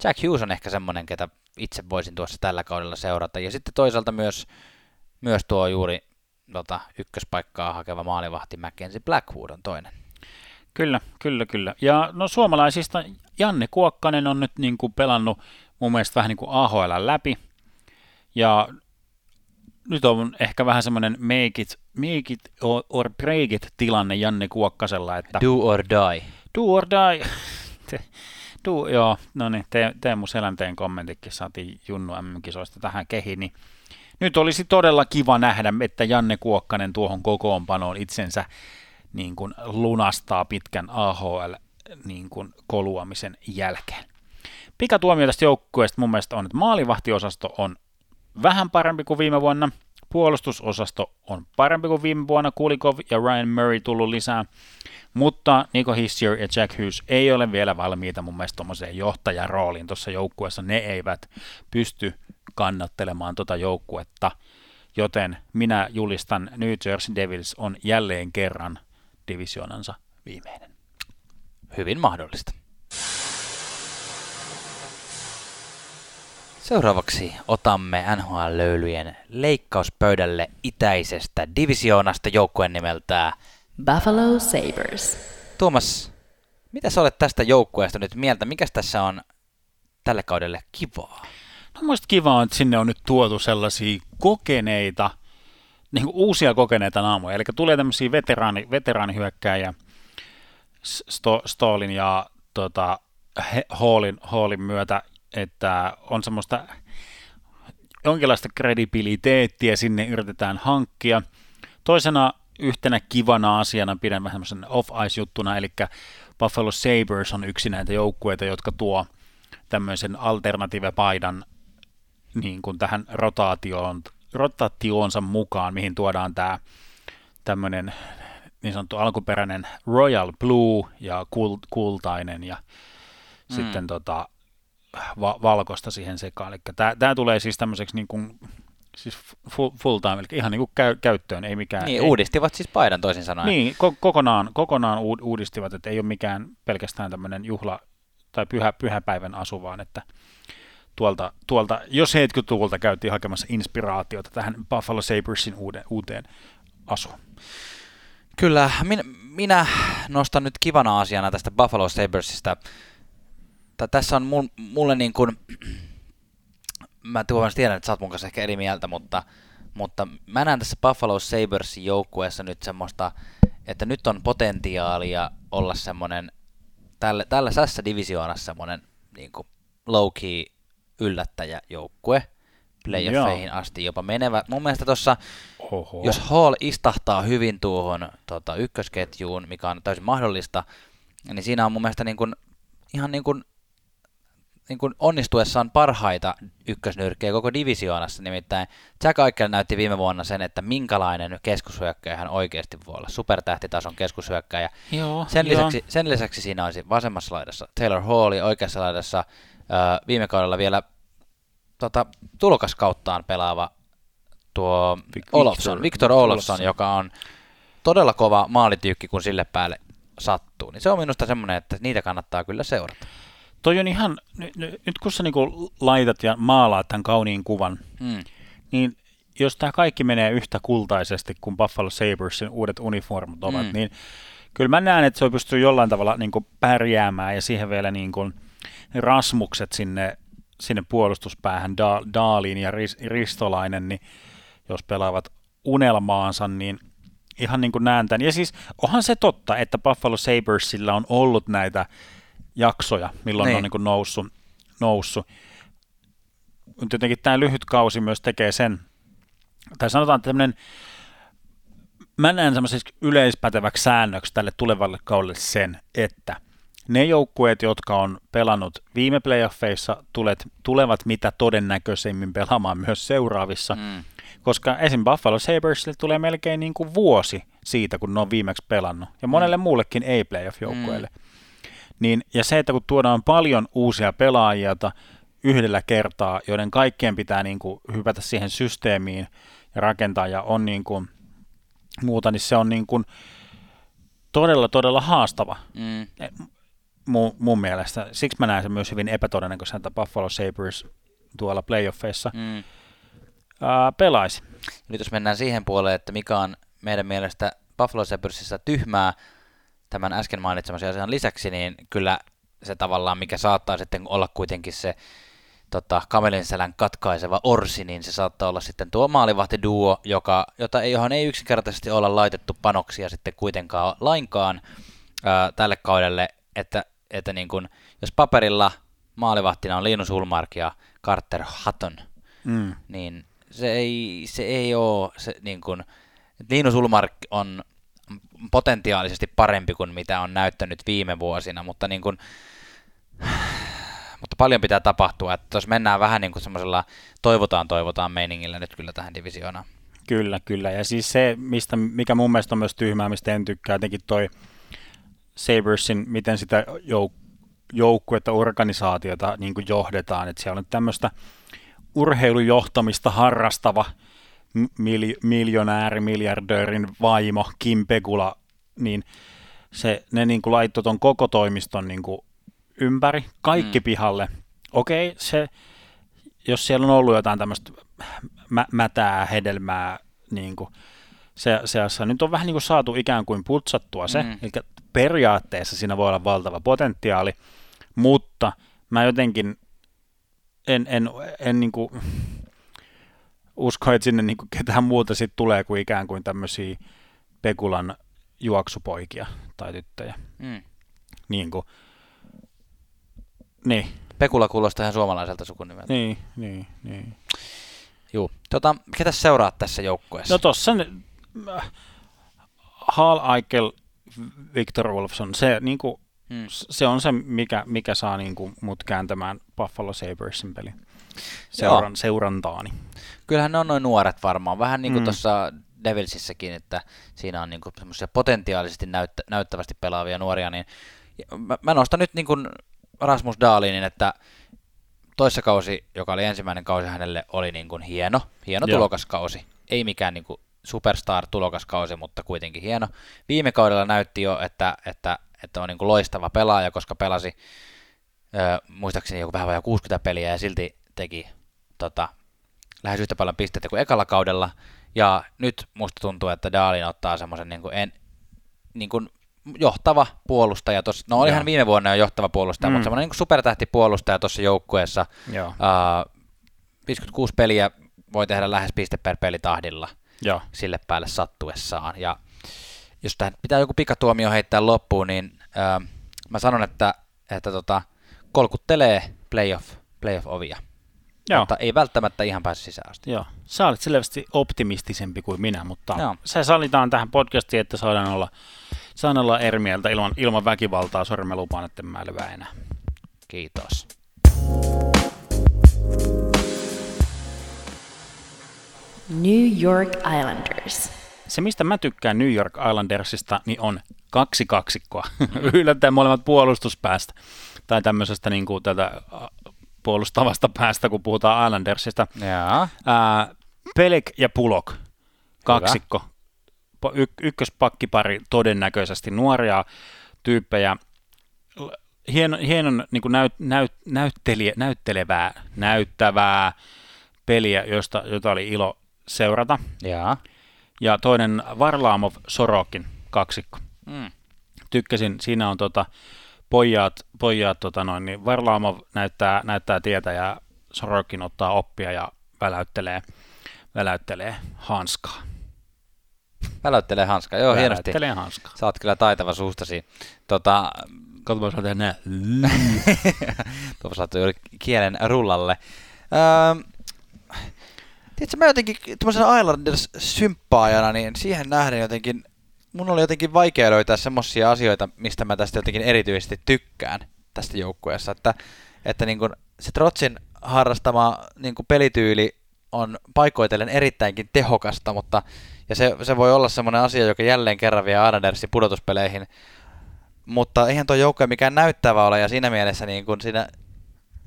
[SPEAKER 3] Jack Hughes on ehkä semmoinen, ketä itse voisin tuossa tällä kaudella seurata, ja sitten toisaalta myös, myös tuo juuri tota, ykköspaikkaa hakeva maalivahti Mackenzie Blackwood on toinen.
[SPEAKER 2] Kyllä, kyllä, kyllä. Ja no suomalaisista Janne Kuokkanen on nyt niin kuin pelannut mun mielestä vähän niin kuin AHL läpi. Ja nyt on ehkä vähän semmoinen make it, make it or, break it tilanne Janne Kuokkasella, että
[SPEAKER 3] Do or die.
[SPEAKER 2] do or die. Do, joo, no niin, Te, Teemu Selänteen kommentitkin saatiin Junnu MM-kisoista tähän kehiin, niin nyt olisi todella kiva nähdä, että Janne Kuokkanen tuohon kokoonpanoon itsensä niin kuin lunastaa pitkän AHL niin kuin koluamisen jälkeen. Pikatuomio tästä joukkueesta mun mielestä on, että maalivahtiosasto on vähän parempi kuin viime vuonna. Puolustusosasto on parempi kuin viime vuonna. Kulikov ja Ryan Murray tullut lisää. Mutta Nico Hissier ja Jack Hughes ei ole vielä valmiita mun mielestä tuommoiseen johtajarooliin tuossa joukkueessa. Ne eivät pysty kannattelemaan tota joukkuetta. Joten minä julistan New Jersey Devils on jälleen kerran divisionansa viimeinen.
[SPEAKER 3] Hyvin mahdollista. Seuraavaksi otamme NHL-löylyjen leikkauspöydälle itäisestä divisioonasta joukkueen nimeltään.
[SPEAKER 1] Buffalo Sabres.
[SPEAKER 3] Tuomas, mitä sä olet tästä joukkueesta nyt mieltä? Mikäs tässä on tälle kaudelle kivaa?
[SPEAKER 2] No mielestäni kiva on, että sinne on nyt tuotu sellaisia kokeneita, niin kuin uusia kokeneita naamoja. Eli tulee tämmöisiä veteraani, veteraanihyökkäjiä Sto, ja tota, Hallin, Hallin myötä, että on semmoista jonkinlaista kredibiliteettiä sinne yritetään hankkia. Toisena yhtenä kivana asiana pidän vähän semmoisen off-ice-juttuna, eli Buffalo Sabres on yksi näitä joukkueita, jotka tuo tämmöisen alternative-paidan niin kuin tähän rotaatioon, rotaatioonsa mukaan, mihin tuodaan tämä tämmöinen niin sanottu alkuperäinen Royal Blue ja kult, kultainen ja mm. sitten tota, va- valkoista siihen sekaan. Eli tämä tulee siis tämmöiseksi niin kuin, siis full, full time, eli ihan niin kuin käy, käyttöön, ei mikään...
[SPEAKER 3] Niin,
[SPEAKER 2] ei,
[SPEAKER 3] uudistivat siis paidan toisin sanoen.
[SPEAKER 2] Niin, ko- kokonaan, kokonaan uudistivat, että ei ole mikään pelkästään tämmöinen juhla- tai pyhä, pyhäpäivän asu, vaan että tuolta, tuolta jo 70-luvulta käytiin hakemassa inspiraatiota tähän Buffalo Sabresin uuden, uuteen asuun.
[SPEAKER 3] Kyllä, minä, minä nostan nyt kivana asiana tästä Buffalo Sabresista. Tässä on mulle niin kuin, mä tuon tiedän, että sä oot mun kanssa ehkä eri mieltä, mutta, mutta mä näen tässä Buffalo Sabresin joukkueessa nyt semmoista, että nyt on potentiaalia olla semmoinen tällä, tällä tässä divisioonassa semmoinen niin low-key yllättäjäjoukkue playoffeihin Joo. asti jopa menevä. Mun mielestä tuossa, jos Hall istahtaa hyvin tuohon tota, ykkösketjuun, mikä on täysin mahdollista, niin siinä on mun mielestä niin kuin, ihan niin kuin, niin kuin onnistuessaan parhaita ykkösnyrkkejä koko divisioonassa. Nimittäin Jack Eichel näytti viime vuonna sen, että minkälainen keskushyökkäjä hän oikeasti voi olla. Supertähtitason keskushyökkäjä.
[SPEAKER 2] Joo,
[SPEAKER 3] sen,
[SPEAKER 2] joo.
[SPEAKER 3] lisäksi, sen lisäksi siinä olisi vasemmassa laidassa Taylor Hall, oikeassa laidassa viime kaudella vielä tota, tulokaskauttaan pelaava tuo Victor, Olofsson, Victor Olofsson, joka on todella kova maalitykki, kun sille päälle sattuu. Niin se on minusta semmoinen, että niitä kannattaa kyllä seurata.
[SPEAKER 2] Toi on ihan, nyt, nyt kun sä niinku laitat ja maalaat tämän kauniin kuvan, mm. niin jos tämä kaikki menee yhtä kultaisesti kuin Buffalo Sabresin uudet uniformut ovat, mm. niin kyllä mä näen, että se pystyy jollain tavalla niin kuin pärjäämään ja siihen vielä niin kuin rasmukset sinne, sinne puolustuspäähän, da, Daaliin ja Ristolainen, niin jos pelaavat unelmaansa, niin ihan niin kuin näen tämän. Ja siis onhan se totta, että Buffalo Sabresilla on ollut näitä jaksoja, milloin niin. on niin kuin noussut, noussut. Mutta jotenkin tämä lyhyt kausi myös tekee sen, tai sanotaan että tämmöinen, mä näen semmoiseksi yleispäteväksi säännöksi tälle tulevalle kaudelle sen, että ne joukkueet, jotka on pelannut viime playoffeissa, tulet, tulevat mitä todennäköisemmin pelaamaan myös seuraavissa, mm. koska esim. Buffalo Sabresille tulee melkein niin kuin vuosi siitä, kun ne on viimeksi pelannut, ja monelle mm. muullekin ei playoff-joukkueelle. Mm. Niin, ja se, että kun tuodaan paljon uusia pelaajia yhdellä kertaa, joiden kaikkien pitää niin kuin hypätä siihen systeemiin ja rakentaa ja on niin kuin muuta, niin se on niin kuin todella, todella haastava. Mm. Mun, mun mielestä. Siksi mä näen sen myös hyvin epätodennäköisenä, että Buffalo Sabres tuolla playoffeissa mm. ää, pelaisi.
[SPEAKER 3] Nyt jos mennään siihen puoleen, että mikä on meidän mielestä Buffalo Sabresissa tyhmää, tämän äsken mainitsemasi asian lisäksi, niin kyllä se tavallaan, mikä saattaa sitten olla kuitenkin se tota, kamelin selän katkaiseva orsi, niin se saattaa olla sitten tuo maalivahtiduo, joka, jota ei, johon ei yksinkertaisesti olla laitettu panoksia sitten kuitenkaan lainkaan ää, tälle kaudelle, että, että niin kun, jos paperilla maalivahtina on Linus Ulmark ja Carter Hutton, mm. niin se ei, se ei ole se niin kun, Linus Ulmark on potentiaalisesti parempi kuin mitä on näyttänyt viime vuosina, mutta, niin kuin, mutta paljon pitää tapahtua, että jos mennään vähän niin kuin semmoisella toivotaan toivotaan meiningillä nyt kyllä tähän divisioonaan.
[SPEAKER 2] Kyllä, kyllä. Ja siis se, mistä, mikä mun mielestä on myös tyhmää, mistä en tykkää, jotenkin toi Sabersin, miten sitä jouk- joukkuetta, organisaatiota niin johdetaan, että siellä on tämmöistä urheilujohtamista harrastava mil, miljonääri, miljardöörin vaimo Kim Pegula, niin se, ne niin kuin laittoi ton koko toimiston niin kuin ympäri, kaikki mm. pihalle. Okei, se, jos siellä on ollut jotain tämmöistä mä, mätää hedelmää niin kuin se, seassa, nyt on vähän niin kuin saatu ikään kuin putsattua se, mm. eli periaatteessa siinä voi olla valtava potentiaali, mutta mä jotenkin en, en, en niin kuin usko, että sinne niin kuin ketään muuta sit tulee kuin ikään kuin tämmöisiä Pekulan juoksupoikia tai tyttöjä.
[SPEAKER 3] Mm.
[SPEAKER 2] Niin kuin, niin,
[SPEAKER 3] Pekula kuulostaa ihan suomalaiselta sukunimeltä.
[SPEAKER 2] niin, niin, niin.
[SPEAKER 3] Juu. Tota, ketä seuraat tässä joukkueessa?
[SPEAKER 2] No tossa ne- äh, Hall Eichel, Victor Wolfson, se, niin kuin,
[SPEAKER 3] mm.
[SPEAKER 2] se on se, mikä, mikä saa niin kuin, mut kääntämään Buffalo Sabersin peli. Seuran, seurantaani.
[SPEAKER 3] Kyllähän ne on noin nuoret varmaan, vähän niin kuin
[SPEAKER 2] Mm.
[SPEAKER 3] mm. tuossa Devilsissäkin, että siinä on niin kuin semmoisia potentiaalisesti näyttä, näyttävästi pelaavia nuoria, niin mä, mä nostan nyt niin kuin Rasmus Dahlinin, että toissa kausi, joka oli ensimmäinen kausi hänelle, oli niin kuin hieno, hieno
[SPEAKER 2] Joo.
[SPEAKER 3] tulokaskausi. Ei mikään niin kuin superstar-tulokaskausi, mutta kuitenkin hieno. Viime kaudella näytti jo, että, että, että on niin kuin loistava pelaaja, koska pelasi ö, muistaakseni joku vähän vajaa 60 peliä ja silti teki tota, lähes yhtä paljon pisteitä kuin ekalla kaudella. Ja nyt musta tuntuu, että Daalin ottaa semmoisen niin kuin en, niin kuin johtava puolustaja. Tossa, no olihan
[SPEAKER 2] Joo.
[SPEAKER 3] viime vuonna jo johtava puolustaja,
[SPEAKER 2] Mm.
[SPEAKER 3] mutta semmoinen niin supertähtipuolustaja tuossa joukkueessa.
[SPEAKER 2] Joo,
[SPEAKER 3] Uh, 56 peliä voi tehdä lähes piste per peli tahdilla
[SPEAKER 2] joo.
[SPEAKER 3] sille päälle sattuessaan. Ja jos tähän pitää joku pikatuomio heittää loppuun, niin uh, mä sanon, että, että tota, kolkuttelee playoff, playoff-ovia.
[SPEAKER 2] Joo.
[SPEAKER 3] Mutta ei välttämättä ihan pääse sisään asti.
[SPEAKER 2] Joo, sä olet selvästi optimistisempi kuin minä, mutta
[SPEAKER 3] Joo.
[SPEAKER 2] se salitaan tähän podcastiin, että saadaan olla, saan olla eri mieltä ilman, ilman väkivaltaa. Sori, mä lupaan, että mä levää enää.
[SPEAKER 3] Kiitos.
[SPEAKER 1] New York Islanders.
[SPEAKER 2] Se, mistä mä tykkään New York Islandersista, niin on kaksi kaksikkoa. Yllättäen molemmat puolustuspäästä tai tämmöisestä niin kuin tätä puolustavasta päästä, kun puhutaan Islandersista.
[SPEAKER 3] Jaa.
[SPEAKER 2] Ää, Pelek ja Pulok, kaksikko. Y- ykköspakkipari todennäköisesti nuoria tyyppejä. L- Hieno, hienon niin kuin näyt, näyt, näyttelijä, näyttelevää, näyttävää peliä, josta, jota oli ilo seurata.
[SPEAKER 3] Jaa.
[SPEAKER 2] Ja toinen Varlamov Sorokin kaksikko.
[SPEAKER 3] Mm.
[SPEAKER 2] Tykkäsin, siinä on tota, pojat, pojat tota noin, niin Varlamov näyttää, näyttää tietä ja Sorokin ottaa oppia ja väläyttelee, väläyttelee hanskaa.
[SPEAKER 3] Väläyttelee hanskaa. Joo, hienosti.
[SPEAKER 2] Väläyttelee hanskaa.
[SPEAKER 3] Sä oot kyllä taitava suustasi. Tota,
[SPEAKER 2] Kato, mä saan tehdä nää.
[SPEAKER 3] tuossa saattoi juuri kielen rullalle. Öö, tiedätkö, mä jotenkin tämmöisenä Islanders-symppaajana, niin siihen nähden jotenkin, mun oli jotenkin vaikea löytää semmosia asioita, mistä mä tästä jotenkin erityisesti tykkään tästä joukkueessa, että, että niin kun se Trotsin harrastama niin kun pelityyli on paikoitellen erittäinkin tehokasta, mutta ja se, se voi olla semmoinen asia, joka jälleen kerran vie Islandersin pudotuspeleihin, mutta eihän tuo joukkue mikään näyttävä ole, ja siinä mielessä niin kun siinä,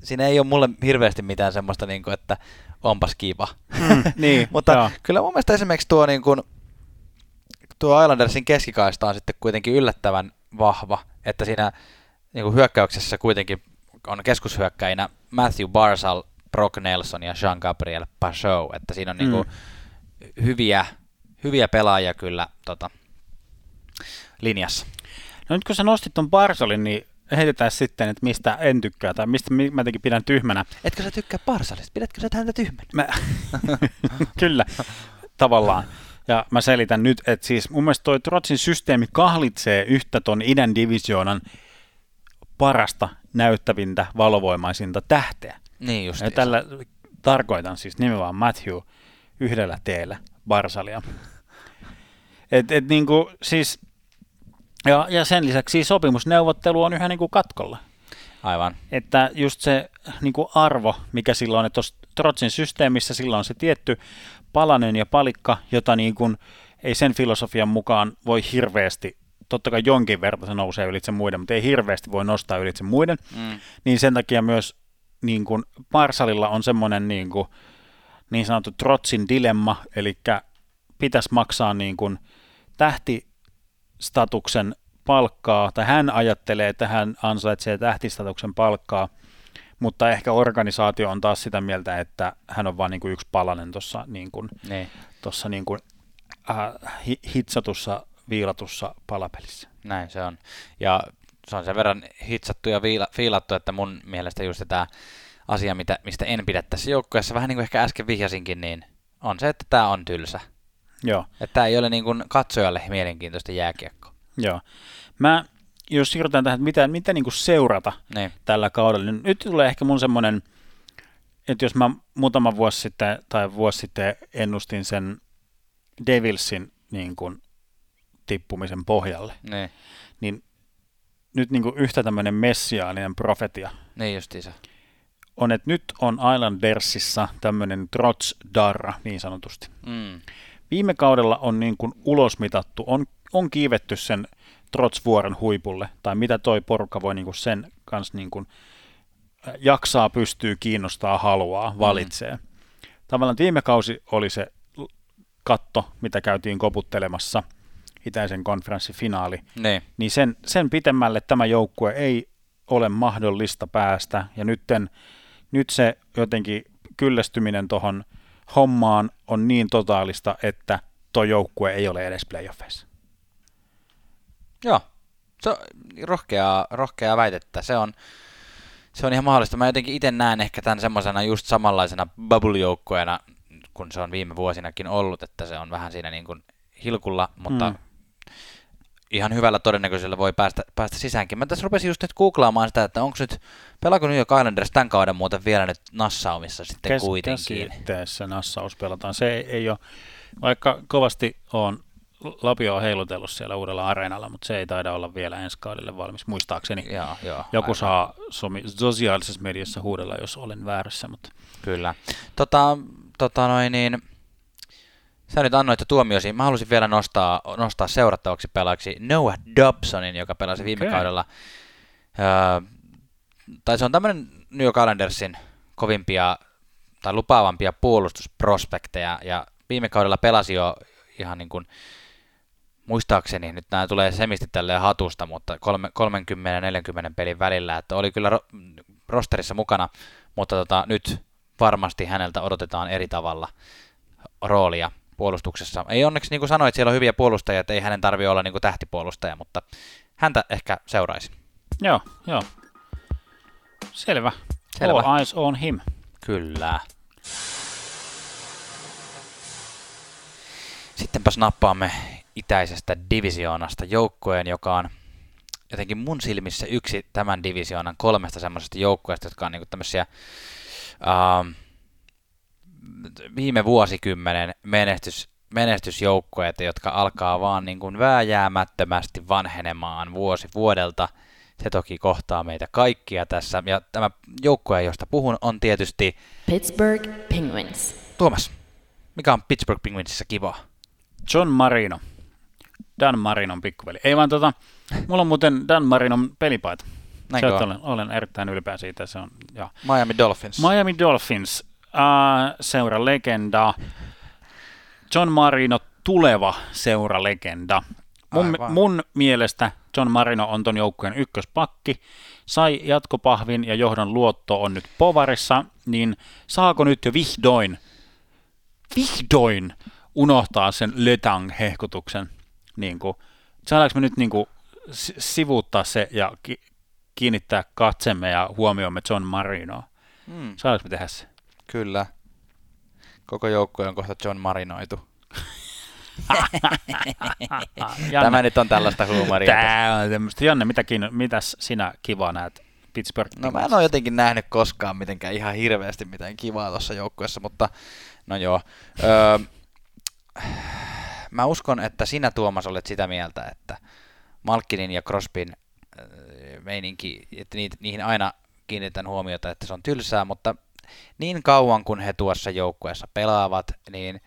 [SPEAKER 3] siinä ei ole mulle hirveästi mitään semmoista, niin kuin, että onpas kiva.
[SPEAKER 2] Mm, niin,
[SPEAKER 3] Mutta
[SPEAKER 2] joo.
[SPEAKER 3] kyllä mun mielestä esimerkiksi tuo, niin kun, tuo Islandersin keskikaista on sitten kuitenkin yllättävän vahva, että siinä niin kuin hyökkäyksessä kuitenkin on keskushyökkäinä Matthew Barzal, Brock Nelson ja Jean-Gabriel Pachot, että siinä on niin kuin hyviä, hyviä pelaajia kyllä tota, linjassa.
[SPEAKER 2] No nyt kun sä nostit ton Barsolin, niin heitetään sitten, että mistä en tykkää tai mistä mi- mä jotenkin pidän tyhmänä.
[SPEAKER 3] Etkö sä tykkää Barsalista? Pidätkö sä häntä tyhmänä?
[SPEAKER 2] Mä, kyllä, tavallaan. Ja mä selitän nyt, että siis mun mielestä toi Trotsin systeemi kahlitsee yhtä ton idän divisioonan parasta, näyttävintä, valovoimaisinta tähteä.
[SPEAKER 3] Niin just.
[SPEAKER 2] Ja tällä tarkoitan siis nimenomaan Matthew yhdellä teellä Barsalia. Et, et niinku, siis, ja, ja sen lisäksi sopimusneuvottelu on yhä niinku katkolla.
[SPEAKER 3] Aivan.
[SPEAKER 2] Että just se niinku arvo, mikä silloin, että tuossa Trotsin systeemissä silloin on se tietty palanen ja palikka, jota niin kuin ei sen filosofian mukaan voi hirveästi, totta kai jonkin verran se nousee ylitse muiden, mutta ei hirveästi voi nostaa ylitse muiden,
[SPEAKER 3] Mm.
[SPEAKER 2] niin sen takia myös niin kuin Parsalilla on semmoinen niin, kuin, niin sanottu Trotsin dilemma, eli pitäisi maksaa niin kuin tähtistatuksen palkkaa, tai hän ajattelee, että hän ansaitsee tähtistatuksen palkkaa, mutta ehkä organisaatio on taas sitä mieltä, että hän on vain niin kuin yksi palanen tuossa niin kuin,
[SPEAKER 3] Niin.
[SPEAKER 2] tossa niin kuin, äh, hi- hitsatussa, viilatussa palapelissä.
[SPEAKER 3] Näin se on. Ja se on sen verran hitsattu ja viila, fiilattu, että mun mielestä just tämä asia, mitä, mistä en pidä tässä joukkueessa, vähän niin kuin ehkä äsken vihjasinkin, niin on se, että tämä on tylsä.
[SPEAKER 2] Joo,
[SPEAKER 3] Että tämä ei ole niin kuin katsojalle mielenkiintoista jääkiekkoa.
[SPEAKER 2] joo. Mä, jos siirrytään tähän, että mitä, mitä niin kuin seurata
[SPEAKER 3] Niin.
[SPEAKER 2] tällä kaudella, niin nyt tulee ehkä mun semmoinen, että jos mä muutama vuosi sitten tai vuosi sitten ennustin sen Devilsin niin kuin tippumisen pohjalle,
[SPEAKER 3] Niin,
[SPEAKER 2] niin nyt niin kuin yhtä tämmöinen messiaaninen profetia
[SPEAKER 3] niin justiinsa.
[SPEAKER 2] on, että nyt on Islandersissa tämmöinen Trots Darra niin sanotusti.
[SPEAKER 3] Mm.
[SPEAKER 2] Viime kaudella on niin kuin ulosmitattu, on, on kiivetty sen Trots-vuoren huipulle, tai mitä toi porukka voi niin kuin sen kanssa niin kuin äh, jaksaa, pystyy, kiinnostaa, haluaa, valitsee. Mm. Tavallaan viime kausi oli se katto, mitä käytiin koputtelemassa, itäisen konferenssin finaali,
[SPEAKER 3] Niin.
[SPEAKER 2] niin sen, sen pitemmälle tämä joukkue ei ole mahdollista päästä, ja nytten, nyt se jotenkin kyllästyminen tuohon hommaan on niin totaalista, että tuo joukkue ei ole edes playoffeissa.
[SPEAKER 3] Joo, se on rohkeaa, rohkeaa väitettä. Se on, se on ihan mahdollista. Mä jotenkin itse näen ehkä tämän semmoisena just samanlaisena bubble-joukkueena, kun se on viime vuosinakin ollut, että se on vähän siinä niin kuin hilkulla, mutta
[SPEAKER 2] Mm.
[SPEAKER 3] Ihan hyvällä todennäköisellä voi päästä, päästä sisäänkin. Mä tässä rupesin just nyt googlaamaan sitä, että onko nyt, pelaako New York Islanders tämän kauden muuten vielä nyt Nassaumissa sitten
[SPEAKER 2] Käs-
[SPEAKER 3] kuitenkin?
[SPEAKER 2] Käsitteessä nassaus pelataan. Se ei, ei ole, vaikka kovasti on Lapio on heilutellut siellä uudella areenalla, mutta se ei taida olla vielä ensi kaudelle valmis, muistaakseni.
[SPEAKER 3] Joo, joo.
[SPEAKER 2] Joku
[SPEAKER 3] aivan.
[SPEAKER 2] saa somi, sosiaalisessa mediassa huudella, jos olen väärässä, mutta
[SPEAKER 3] Kyllä. Tota, tota noin niin, sä nyt annoit tuomiosi. Mä halusin vielä nostaa, nostaa seurattavaksi pelaajaksi Noah Dobsonin, joka pelasi viime
[SPEAKER 2] Okei.
[SPEAKER 3] kaudella. Öö, tai se on tämmöinen New York Islandersin kovimpia tai lupaavampia puolustusprospekteja, ja viime kaudella pelasi jo ihan niin kuin, muistaakseni, nyt nämä tulee semisti tälleen hatusta, mutta kolme- 30-40 pelin välillä, että oli kyllä ro- rosterissa mukana, mutta tota, nyt varmasti häneltä odotetaan eri tavalla roolia puolustuksessa. Ei onneksi, niin kuin sanoit, siellä on hyviä puolustajia, että ei hänen tarvi olla niin kuin tähtipuolustaja, mutta häntä ehkä seuraisin.
[SPEAKER 2] joo, joo. Selvä.
[SPEAKER 3] Selvä.
[SPEAKER 2] All eyes on him.
[SPEAKER 3] Kyllä. Sittenpäs nappaamme itäisestä divisioonasta joukkueen, joka on jotenkin mun silmissä yksi tämän divisioonan kolmesta semmoisesta joukkueesta, jotka on niinku tämmöisiä ähm, viime vuosikymmenen menestys, menestysjoukkueita, jotka alkaa vaan niin kuin vääjäämättömästi vanhenemaan vuosi vuodelta. Se toki kohtaa meitä kaikkia tässä. Ja tämä joukkue, josta puhun, on tietysti
[SPEAKER 1] Pittsburgh Penguins.
[SPEAKER 3] Tuomas. Mikä on Pittsburgh Penguinsissa kivaa?
[SPEAKER 2] John Marino. Dan Marinon pikkuveli. Ei vaan tota, mulla on muuten Dan Marinon pelipaita.
[SPEAKER 3] On?
[SPEAKER 2] olen, olen erittäin ylpeä siitä. Se on, joo.
[SPEAKER 3] Miami Dolphins.
[SPEAKER 2] Miami Dolphins, äh, seura legenda. John Marino, tuleva seura legenda. Mun,
[SPEAKER 3] Aivan.
[SPEAKER 2] mun mielestä John Marino on ton joukkueen ykköspakki. Sai jatkopahvin ja johdon luotto on nyt povarissa, niin saako nyt jo vihdoin, vihdoin unohtaa sen Letang-hehkutuksen? Niin kuin, saadaanko me nyt niin kuin, si- sivuuttaa se ja ki- kiinnittää katsemme ja huomioimme John Marinoa?
[SPEAKER 3] Mm,
[SPEAKER 2] Saadaanko me tehdä se?
[SPEAKER 3] Kyllä. Koko joukkue on kohta John Marinoitu.
[SPEAKER 2] Janne,
[SPEAKER 3] Tämä nyt on tällaista huumoria.
[SPEAKER 2] Tää on tämmöistä. Janne, mitä kiinno, mitäs sinä kiva näet Pittsburgh?
[SPEAKER 3] No mä en ole jotenkin nähnyt koskaan mitenkään ihan hirveästi mitään kivaa tuossa joukkueessa, mutta no joo. Öö, mä uskon, että sinä Tuomas olet sitä mieltä, että Malkkinin ja Crosbyn öö, meininki, että niihin aina kiinnitän huomiota, että se on tylsää, mutta niin kauan kun he tuossa joukkueessa pelaavat, niin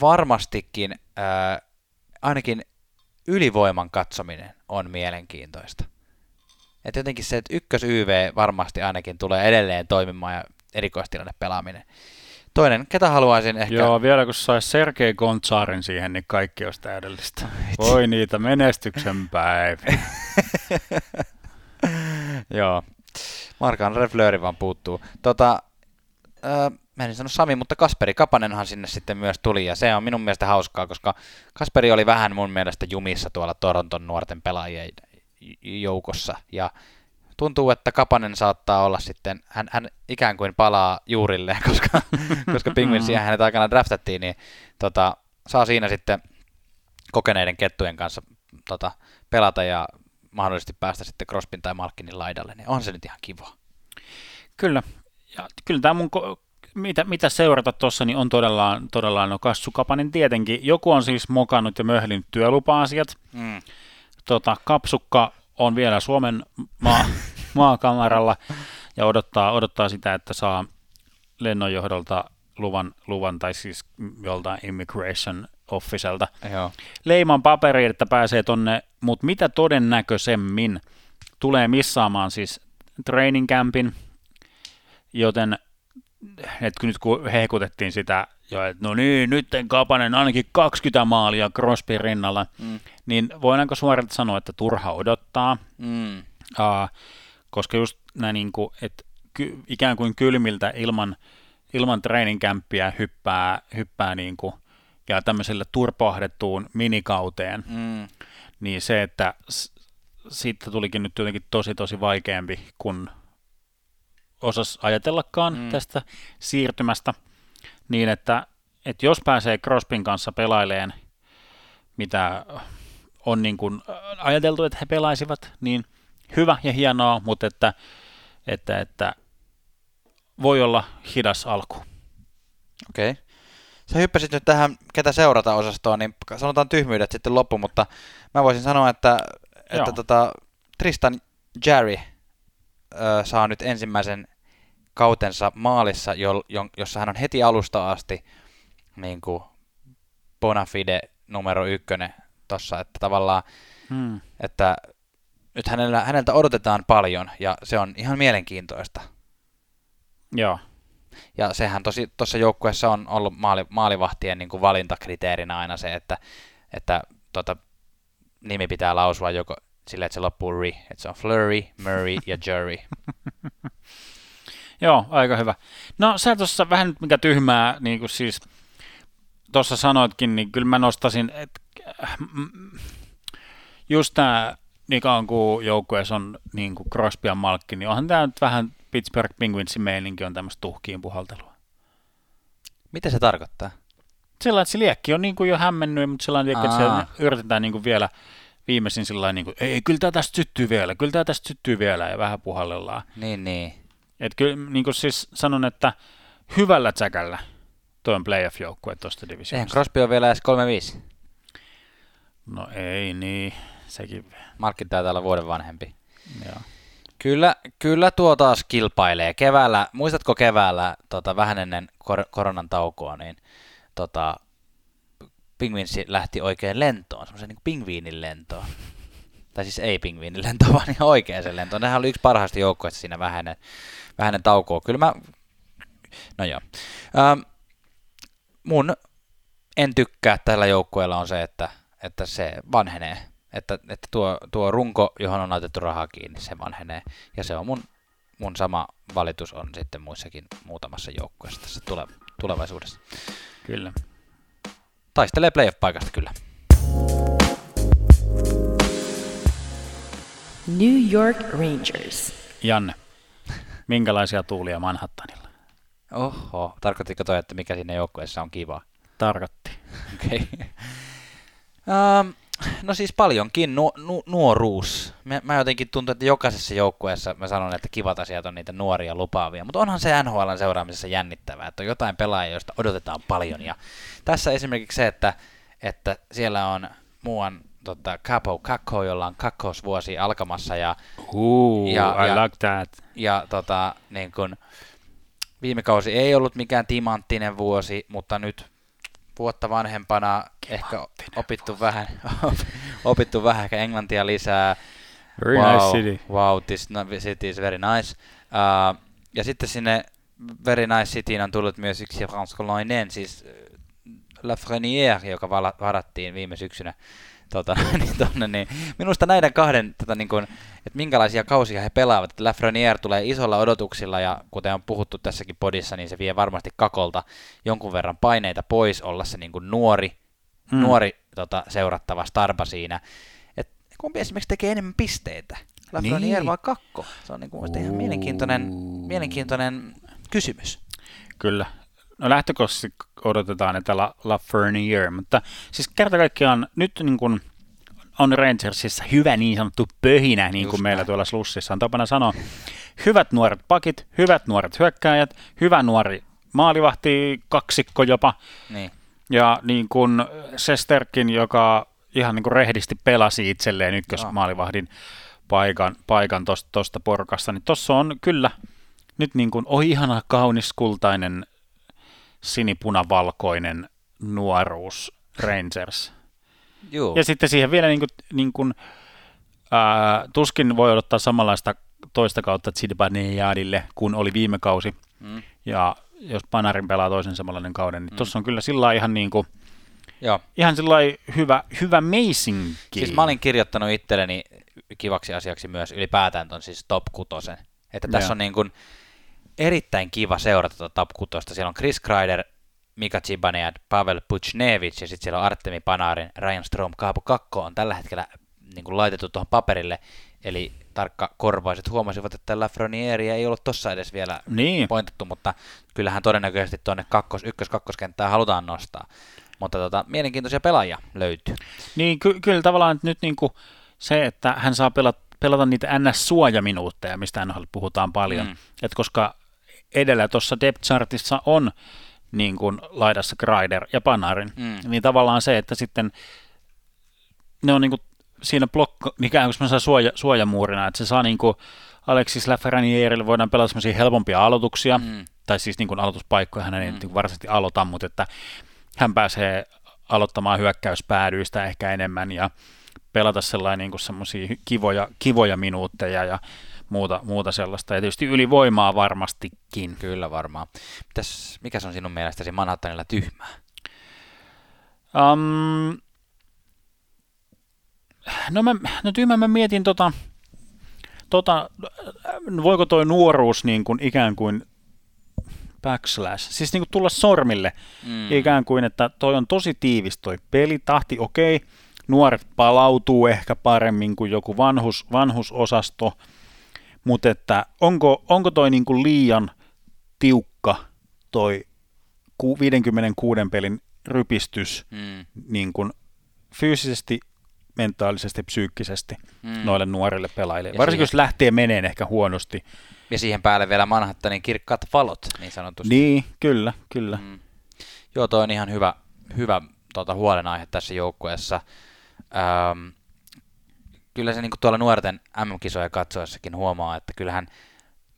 [SPEAKER 3] varmastikin öö, ainakin ylivoiman katsominen on mielenkiintoista. Et jotenkin se, että ykkös YV varmasti ainakin tulee edelleen toimimaan ja erikoistilanne pelaaminen. Toinen, ketä haluaisin ehkä...
[SPEAKER 2] Joo, vielä kun saisi Sergei Gontsaarin siihen, niin kaikki olisi täydellistä. Voi niitä menestyksen päiviä.
[SPEAKER 3] Joo. Markan Reflööri vaan puuttuu. Tota, öö, mä en sano Sami, mutta Kasperi Kapanenhan sinne sitten myös tuli, ja se on minun mielestä hauskaa, koska Kasperi oli vähän mun mielestä jumissa tuolla Toronton nuorten pelaajien joukossa, ja tuntuu, että Kapanen saattaa olla sitten, hän, hän ikään kuin palaa juurilleen, koska, koska Penguinsia hänet aikana draftattiin, niin tota, saa siinä sitten kokeneiden kettujen kanssa tota, pelata ja mahdollisesti päästä sitten Crospin tai Malkinin laidalle, niin on se nyt ihan kiva.
[SPEAKER 2] Kyllä. Ja kyllä tämä mun, ko- mitä, mitä seurata tuossa, niin on todella, todella no Kassu Kapanen tietenkin. Joku on siis mokannut ja möhlinyt työlupa-asiat.
[SPEAKER 3] Mm.
[SPEAKER 2] Tota, Kapsukka on vielä Suomen maa, maakamaralla ja odottaa, odottaa sitä, että saa lennonjohdolta luvan, luvan tai siis joltain immigration officelta
[SPEAKER 3] Joo.
[SPEAKER 2] leiman paperi, että pääsee tonne, mutta mitä todennäköisemmin tulee missaamaan siis training campin, joten että nyt kun hehkutettiin sitä jo, että no niin, nyt Kapanen ainakin 20 maalia Crosbyn rinnalla,
[SPEAKER 3] Mm.
[SPEAKER 2] niin voidaanko suoraan sanoa, että turha odottaa,
[SPEAKER 3] Mm.
[SPEAKER 2] uh, koska just näin niin kuin, että ky, ikään kuin kylmiltä ilman, ilman treeninkämppiä hyppää, hyppää niin kuin, ja tämmöiselle turpoahdettuun minikauteen,
[SPEAKER 3] Mm.
[SPEAKER 2] niin se, että s- siitä tulikin nyt jotenkin tosi tosi vaikeampi, kun osas ajatellakaan
[SPEAKER 3] Mm.
[SPEAKER 2] tästä siirtymästä, niin että, että jos pääsee Crospin kanssa pelaileen, mitä on niin kuin ajateltu, että he pelaisivat, niin hyvä ja hienoa, mutta että, että, että voi olla hidas alku.
[SPEAKER 3] Okei. Okay. Sä hyppäsit nyt tähän, ketä seurata osastoon, niin sanotaan tyhmyydet sitten loppu, mutta mä voisin sanoa, että, että tota, Tristan Jerry ö, saa nyt ensimmäisen kautensa maalissa, jo, jo, jossa hän on heti alusta asti niin kuin bona fide numero ykkönen tossa, että tavallaan,
[SPEAKER 2] Hmm.
[SPEAKER 3] että nyt hänellä, häneltä odotetaan paljon ja se on ihan mielenkiintoista.
[SPEAKER 2] Joo,
[SPEAKER 3] Ja sehän tosi tuossa joukkueessa on ollut maali, maalivahtien niin kuin valintakriteerinä aina se, että, että tota, nimi pitää lausua joko sillä, että se loppuu ri, että se on Flurry, Murray ja Jury.
[SPEAKER 2] Joo, aika hyvä. No sä tuossa vähän nyt mikä tyhmää, niin kuin siis tuossa sanoitkin, niin kyllä mä nostasin, että mm, just tämä Nikan kuin joukkueessa on niin kuin Crosby ja Malkki, niin onhan tämä nyt vähän Pittsburgh Penguinsin meininki on tämmöistä tuhkiin puhaltelua.
[SPEAKER 3] Mitä se tarkoittaa?
[SPEAKER 2] Sillä että se liekki on niin kuin jo hämmennyt, mutta sillä että
[SPEAKER 3] Aa.
[SPEAKER 2] se yritetään niin kuin vielä viimeisin sillä niin kuin, ei, kyllä tämä tästä syttyy vielä, kyllä tämä tästä syttyy vielä, ja vähän puhallellaan.
[SPEAKER 3] Niin, niin.
[SPEAKER 2] Et kyllä niin kuin siis sanon, että hyvällä tsäkällä tuo on playoff-joukkue tuosta
[SPEAKER 3] Eihän
[SPEAKER 2] divisioonasta.
[SPEAKER 3] Crosby on vielä edes 35.
[SPEAKER 2] No ei niin, sekin.
[SPEAKER 3] Markkin taitaa olla vuoden vanhempi.
[SPEAKER 2] Joo.
[SPEAKER 3] Kyllä, kyllä tuo taas kilpailee. Keväällä, muistatko keväällä tota, vähän ennen kor- koronan taukoa, niin tota, Penguins lähti oikein lentoon, semmoisen niin pingviinin lentoon. Tai siis ei pingviinin lentoon, vaan ihan oikeaan lentoon. Nehän oli yksi parhaista joukkoista siinä vähäinen, vähäinen taukoa. Kyllä mä, no joo. Ähm, mun en tykkää tällä joukkueella on se, että, että se vanhenee. Että, että tuo, tuo runko, johon on laitettu rahaa kiinni, se vanhenee. Ja se on mun, mun sama valitus on sitten muissakin muutamassa joukkueessa tässä tule, tulevaisuudessa.
[SPEAKER 2] Kyllä.
[SPEAKER 3] Taistelee playoff-paikasta kyllä.
[SPEAKER 1] New York Rangers.
[SPEAKER 2] Janne, minkälaisia tuulia Manhattanilla?
[SPEAKER 3] Oho, tarkoittiko toi, että mikä siinä joukkueessa on kiva?
[SPEAKER 2] Tarkoitti.
[SPEAKER 3] Okei. Okay. um, no siis paljonkin nu, nu, nuoruus. Mä, mä jotenkin tuntuu, että jokaisessa joukkueessa mä sanon, että kivat asiat on niitä nuoria lupaavia, mutta onhan se NHLn seuraamisessa jännittävää, että on jotain pelaajia, joista odotetaan paljon. Ja tässä esimerkiksi se, että, että siellä on muuan tota, Capo Kakko, jolla on kakkosvuosi alkamassa ja
[SPEAKER 2] Ooh,
[SPEAKER 3] Ja-
[SPEAKER 2] I
[SPEAKER 3] ja-
[SPEAKER 2] like that.
[SPEAKER 3] ja tota, niin kun, viime kausi ei ollut mikään timanttinen vuosi, mutta nyt vuotta vanhempana ehkä opittu vähän, opittu vähän ehkä englantia lisää.
[SPEAKER 2] Very
[SPEAKER 3] wow,
[SPEAKER 2] nice city.
[SPEAKER 3] Wow, this no- city is very nice. Uh, ja sitten sinne very nice cityin on tullut myös yksi ranskalainen, siis Lafreniere, joka varattiin viime syksynä tota, niin, tonne, niin minusta näiden kahden, tota, niin kun, että minkälaisia kausia he pelaavat. Että Lafreniere tulee isolla odotuksilla ja kuten on puhuttu tässäkin podissa, niin se vie varmasti kakolta jonkun verran paineita pois olla se niin kuin nuori, mm. nuori tota, seurattava starpa siinä. Et kumpi esimerkiksi tekee enemmän pisteitä? Lafreniere
[SPEAKER 2] Niin.
[SPEAKER 3] vai kakko? Se on niin kuin ihan mielenkiintoinen, mielenkiintoinen kysymys.
[SPEAKER 2] Kyllä. No lähtökohtaisesti odotetaan, että La, Lafreniere, mutta siis kerta kaikkiaan nyt niin kuin on Rangersissa hyvä niin sanottu pöhinä, niin kuin
[SPEAKER 3] Just
[SPEAKER 2] meillä
[SPEAKER 3] näin.
[SPEAKER 2] tuolla Slussissa on tapana sanoa. Hyvät nuoret pakit, hyvät nuoret hyökkääjät, hyvä nuori maalivahti, kaksikko jopa,
[SPEAKER 3] Niin.
[SPEAKER 2] ja niin kuin Sesterkin, joka ihan niin kuin rehdisti pelasi itselleen ykkösmaalivahdin paikan, paikan tuosta porukasta, niin tuossa on kyllä nyt niin kuin, oi ihana kaunis kultainen sinipunavalkoinen nuoruus Rangers.
[SPEAKER 3] Juu.
[SPEAKER 2] Ja sitten siihen vielä niin kuin, niin kuin, ää, tuskin voi odottaa samanlaista toista kautta Zibanejadille, kun oli viime kausi.
[SPEAKER 3] Mm.
[SPEAKER 2] Ja jos Panarin pelaa toisen samanlainen kauden, niin tuossa on kyllä sillä ihan, niin kuin,
[SPEAKER 3] Joo.
[SPEAKER 2] ihan lailla hyvä, hyvä meisinki.
[SPEAKER 3] Siis mä olin kirjoittanut itselleni kivaksi asiaksi myös ylipäätään ton siis top kutosen. Että tässä
[SPEAKER 2] Joo.
[SPEAKER 3] on niin kuin erittäin kiva seurata tuota top kutosta. Siellä on Chris Kreider, Mika Zibanejad, Pavel Puchnevich ja sitten siellä on Artemi Panarin, Ryan Strom, Kaapu Kakko on tällä hetkellä niin kuin laitettu tuohon paperille. Eli tarkka korvaiset huomasivat, että Lafreniere ei ollut tossa edes vielä
[SPEAKER 2] Niin.
[SPEAKER 3] pointattu, mutta kyllähän todennäköisesti tuonne kakkos, ykkös-kakkoskenttää halutaan nostaa. Mutta tota, mielenkiintoisia pelaajia löytyy.
[SPEAKER 2] Niin ky- kyllä tavallaan että nyt niinku se, että hän saa pelata, pelata niitä NS-suojaminuutteja, mistä NHL puhutaan paljon.
[SPEAKER 3] Mm.
[SPEAKER 2] Et koska edellä tuossa depth chartissa on niin kuin laidassa Kreider ja Panarin,
[SPEAKER 3] Mm.
[SPEAKER 2] niin tavallaan se, että sitten ne on niin kuin siinä blokko, ikään kuin semmoisena suoja, suojamuurina, että se saa niin kuin Alexis Lafreniereille voidaan pelata semmoisia helpompia aloituksia,
[SPEAKER 3] Mm.
[SPEAKER 2] mm. tai siis niin kuin aloituspaikkoja hän ei mm. niin varsinaisesti aloita, mutta että hän pääsee aloittamaan hyökkäyspäädyistä ehkä enemmän ja pelata sellainen niin kuin semmoisia kivoja, kivoja minuutteja ja muuta, muuta sellaista. Ja tietysti ylivoimaa varmastikin.
[SPEAKER 3] Kyllä varmaan. Mitäs, mikä se on sinun mielestäsi Manhattanilla tyhmää?
[SPEAKER 2] Um, no, mä, no tyhmä mä mietin tota, tota, voiko toi nuoruus niin kuin ikään kuin backslash, siis niin kuin tulla sormille mm. ikään kuin, että toi on tosi tiivis toi pelitahti, okei, nuoret palautuu ehkä paremmin kuin joku vanhus, vanhusosasto, mutta että onko, onko toi niin kuin liian tiukka toi ku- 56 pelin rypistys
[SPEAKER 3] Mm.
[SPEAKER 2] niin kuin fyysisesti, mentaalisesti, psyykkisesti
[SPEAKER 3] Mm.
[SPEAKER 2] noille nuorille pelaajille.
[SPEAKER 3] Ja
[SPEAKER 2] Varsinkin
[SPEAKER 3] siihen-
[SPEAKER 2] jos lähtee meneen ehkä huonosti.
[SPEAKER 3] Ja siihen päälle vielä Manhattanin kirkkaat valot, niin sanotusti.
[SPEAKER 2] Niin, kyllä, kyllä. Mm.
[SPEAKER 3] Joo, toi on ihan hyvä, hyvä tota, huolenaihe tässä joukkueessa. Ähm, kyllä se niin tuolla nuorten MM-kisoja katsoessakin huomaa, että kyllähän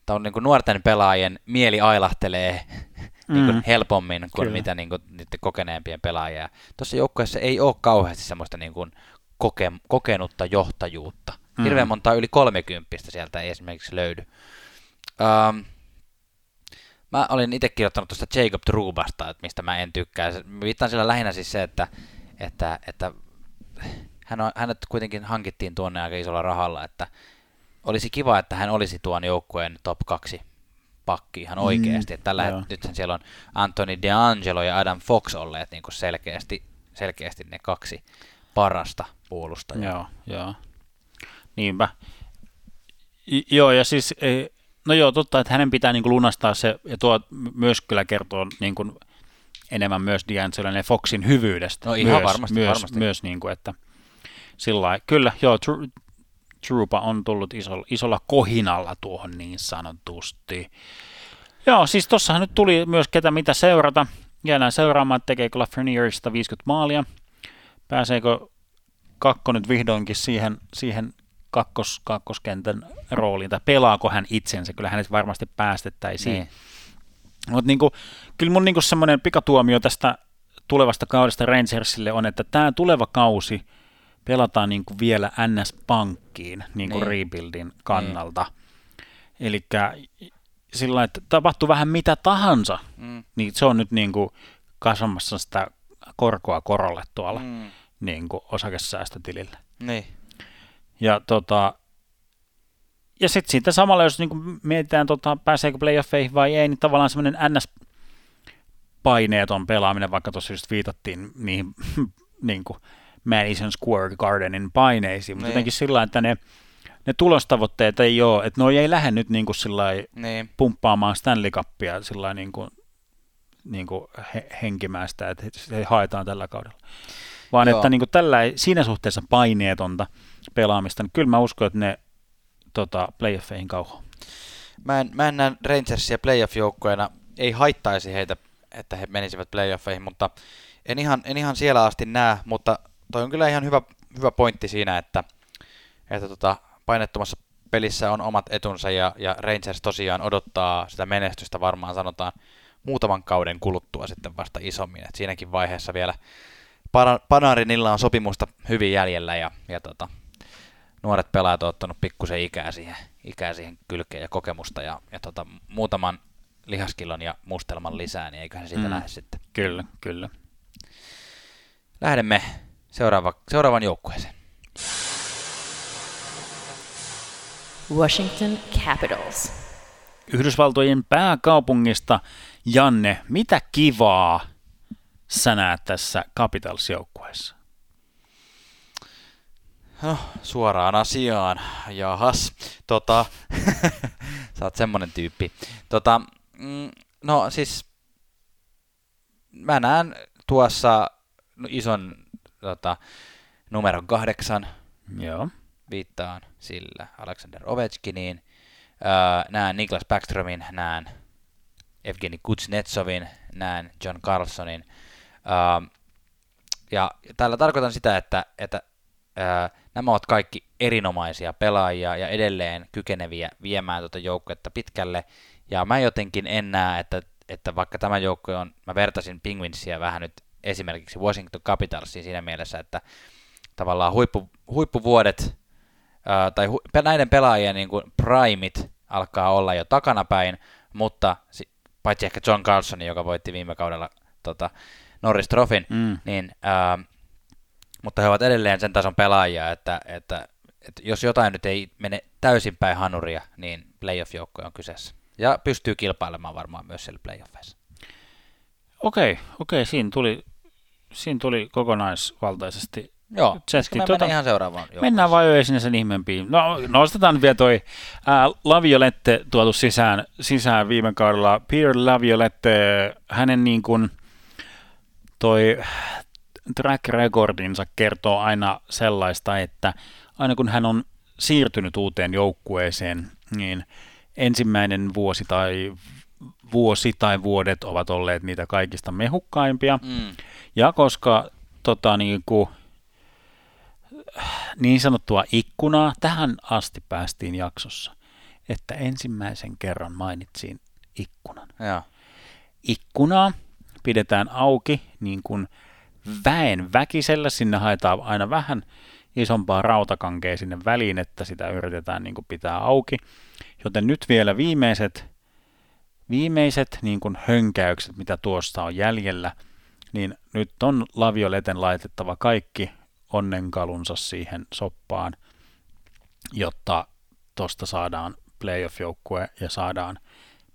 [SPEAKER 3] tää on niin nuorten pelaajien mieli ailahtelee niin
[SPEAKER 2] Mm.
[SPEAKER 3] helpommin kuin
[SPEAKER 2] Kyllä.
[SPEAKER 3] mitä niin niiden kokeneempien pelaajia. Tuossa joukkueessa ei ole kauheasti semmoista niin kuin koke, kokenutta johtajuutta.
[SPEAKER 2] Mm.
[SPEAKER 3] Hirveän montaa yli 30 sieltä ei esimerkiksi löydy. Ähm, Mä olin itse kirjoittanut tuosta Jacob Trubasta, että mistä mä en tykkää. Viittaan sillä lähinnä siis se, että, että, että hän on, hänet kuitenkin hankittiin tuonne aika isolla rahalla, että olisi kiva, että hän olisi tuon joukkueen top 2 pakki ihan
[SPEAKER 2] Mm,
[SPEAKER 3] oikeasti. Että tällä
[SPEAKER 2] joo.
[SPEAKER 3] het- nythän siellä on Anthony DeAngelo ja Adam Fox olleet niin kuin selkeästi, selkeästi ne kaksi parasta puolustajaa.
[SPEAKER 2] Joo, joo. Niinpä. I- joo, ja siis, eh, no joo, totta, että hänen pitää niin kuin lunastaa se, ja tuo myös kyllä kertoo niin kuin enemmän myös D'Angelon ja Foxin hyvyydestä.
[SPEAKER 3] No ihan
[SPEAKER 2] myös,
[SPEAKER 3] varmasti,
[SPEAKER 2] myös,
[SPEAKER 3] varmasti.
[SPEAKER 2] Myös niin kuin, että sillä lailla- kyllä, joo, Tru- Trupa on tullut isolla, isolla kohinalla tuohon niin sanotusti. Joo, siis tossahan nyt tuli myös ketä mitä seurata. Jäädään seuraamaan, että tekeekö Lafreniereista 50 maalia. Pääseekö kakko nyt vihdoinkin siihen, siihen kakkos, kakkoskentän rooliin, tai pelaako hän itsensä, kyllä hänet varmasti päästettäisiin.
[SPEAKER 3] Niin.
[SPEAKER 2] Mutta niinku, kyllä mun niinku semmoinen pikatuomio tästä tulevasta kaudesta Rangersille on, että tämä tuleva kausi pelataan niinku vielä NS-pankkiin niinku
[SPEAKER 3] Niin.
[SPEAKER 2] rebuildin kannalta. Eli sillä että tapahtuu vähän mitä tahansa,
[SPEAKER 3] Mm.
[SPEAKER 2] niin se on nyt niinku kasvamassa sitä korkoa korolle tuolla
[SPEAKER 3] Mm.
[SPEAKER 2] niinku osakesäästötilillä.
[SPEAKER 3] Niin.
[SPEAKER 2] Ja, tota, ja sitten siitä samalla, jos niinku mietitään, tota, pääseekö playoffeihin vai ei, niin tavallaan semmoinen NS-paineeton pelaaminen, vaikka tuossa just viitattiin niihin niin kuin Madison Square Gardenin paineisiin, mutta
[SPEAKER 3] Niin.
[SPEAKER 2] jotenkin sillä että ne ne tulostavoitteet ei ole, että noi ei lähde nyt niin kuin
[SPEAKER 3] Niin.
[SPEAKER 2] pumppaamaan Stanley Cupia sillai niin kuin, niin kuin he, henkimään sitä, että se haetaan tällä kaudella. Vaan
[SPEAKER 3] Joo.
[SPEAKER 2] että niin kuin tällä ei, siinä suhteessa paineetonta pelaamista, niin kyllä mä uskon, että ne tota, playoffeihin kauhoa.
[SPEAKER 3] Mä en, mä en näe Rangersia playoff-joukkueena, ei haittaisi heitä, että he menisivät playoffeihin, mutta en ihan, en ihan siellä asti näe, mutta toi on kyllä ihan hyvä, hyvä pointti siinä, että, että tota, painettomassa pelissä on omat etunsa ja, ja Rangers tosiaan odottaa sitä menestystä varmaan sanotaan muutaman kauden kuluttua sitten vasta isommin, että siinäkin vaiheessa vielä Pana- Panarinilla on sopimusta hyvin jäljellä ja, ja tota, nuoret pelaajat on ottanut pikkusen ikää siihen, ikää siihen kylkeen ja kokemusta ja, ja tota, muutaman lihaskilon ja mustelman lisää, niin eiköhän siitä
[SPEAKER 2] mm.
[SPEAKER 3] lähde sitten.
[SPEAKER 2] Kyllä, kyllä.
[SPEAKER 3] Lähdemme seuraava, seuraavan joukkueeseen.
[SPEAKER 1] Washington Capitals.
[SPEAKER 2] Yhdysvaltojen pääkaupungista, Janne, mitä kivaa sä näet tässä Capitals-joukkueessa?
[SPEAKER 3] No, suoraan asiaan. Jahas. Tota, sä oot semmonen tyyppi. Tota, mm, no siis, mä näen tuossa ison tota, numeron kahdeksan,
[SPEAKER 2] Joo.
[SPEAKER 3] viittaan sillä Alexander Ovechkiniin. Öö, näen Niklas Backströmin, näen Evgeni Kuznetsovin, näen John Carlsonin. Öö, ja tällä tarkoitan sitä, että, että öö, nämä ovat kaikki erinomaisia pelaajia ja edelleen kykeneviä viemään tuota joukkuetta pitkälle. Ja mä jotenkin en näe, että, että vaikka tämä joukkue on, mä vertasin Penguinsia vähän nyt esimerkiksi Washington Capitalsiin siinä mielessä, että tavallaan huippu, huippuvuodet ää, tai hu, näiden pelaajien niin kuin primit alkaa olla jo takanapäin, mutta si, paitsi ehkä John Carlson, joka voitti viime kaudella tota, Norris Trophyn,
[SPEAKER 2] Mm.
[SPEAKER 3] niin, ää, mutta he ovat edelleen sen tason pelaajia, että, että, että jos jotain nyt ei mene täysin päin hanuria, niin playoff-joukkoja on kyseessä. Ja pystyy kilpailemaan varmaan myös siellä playoffeissa.
[SPEAKER 2] Okei, okei, siinä tuli, siinä tuli kokonaisvaltaisesti.
[SPEAKER 3] Joo,
[SPEAKER 2] Chesti,
[SPEAKER 3] me mennään ihan seuraavaan joukkoon.
[SPEAKER 2] Mennään vaan jo sinne sen ihmeempiin. No, nostetaan vielä toi ää, Laviolette tuotu sisään, sisään viime kaudella. Pierre Laviolette, hänen niin kuin toi track recordinsa kertoo aina sellaista, että aina kun hän on siirtynyt uuteen joukkueeseen, niin ensimmäinen vuosi tai vuosi tai vuodet ovat olleet niitä kaikista mehukkaimpia.
[SPEAKER 3] Mm.
[SPEAKER 2] Ja koska tota, niin, kuin, niin sanottua ikkunaa tähän asti päästiin jaksossa, että ensimmäisen kerran mainitsin ikkunan.
[SPEAKER 3] Joo.
[SPEAKER 2] Ikkunaa pidetään auki niin kuin väen väkisellä, sinne haetaan aina vähän isompaa rautakankea sinne väliin, että sitä yritetään niin kuin pitää auki. Joten nyt vielä viimeiset, viimeiset niin kuin hönkäykset, mitä tuosta on jäljellä, niin nyt on Lavioleten laitettava kaikki onnenkalunsa siihen soppaan, jotta tosta saadaan playoff-joukkue ja saadaan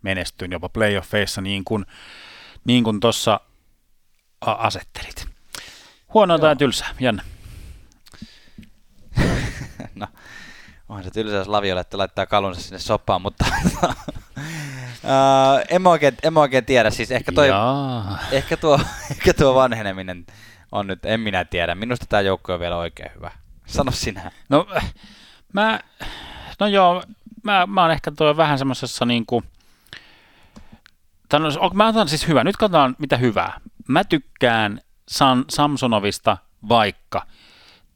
[SPEAKER 2] menestyyn jopa playoffeissa niin kuin, niin kuin tuossa asettelit. Huonoa tai tylsää, Janne?
[SPEAKER 3] no, onhan se tylsä, jos Laviolette laittaa kalunsa sinne soppaan, mutta uh, en, mä oikein, en mä oikein tiedä. Siis ehkä, toi,
[SPEAKER 2] Jaa.
[SPEAKER 3] ehkä, tuo, ehkä tuo vanheneminen on nyt, en minä tiedä. Minusta tämä joukko on vielä oikein hyvä. Sano sinä.
[SPEAKER 2] No, mä, no joo, mä, mä oon ehkä tuo vähän semmoisessa niinku, ok, mä otan siis hyvä, nyt katsotaan mitä hyvää. Mä tykkään San, Samsonovista vaikka.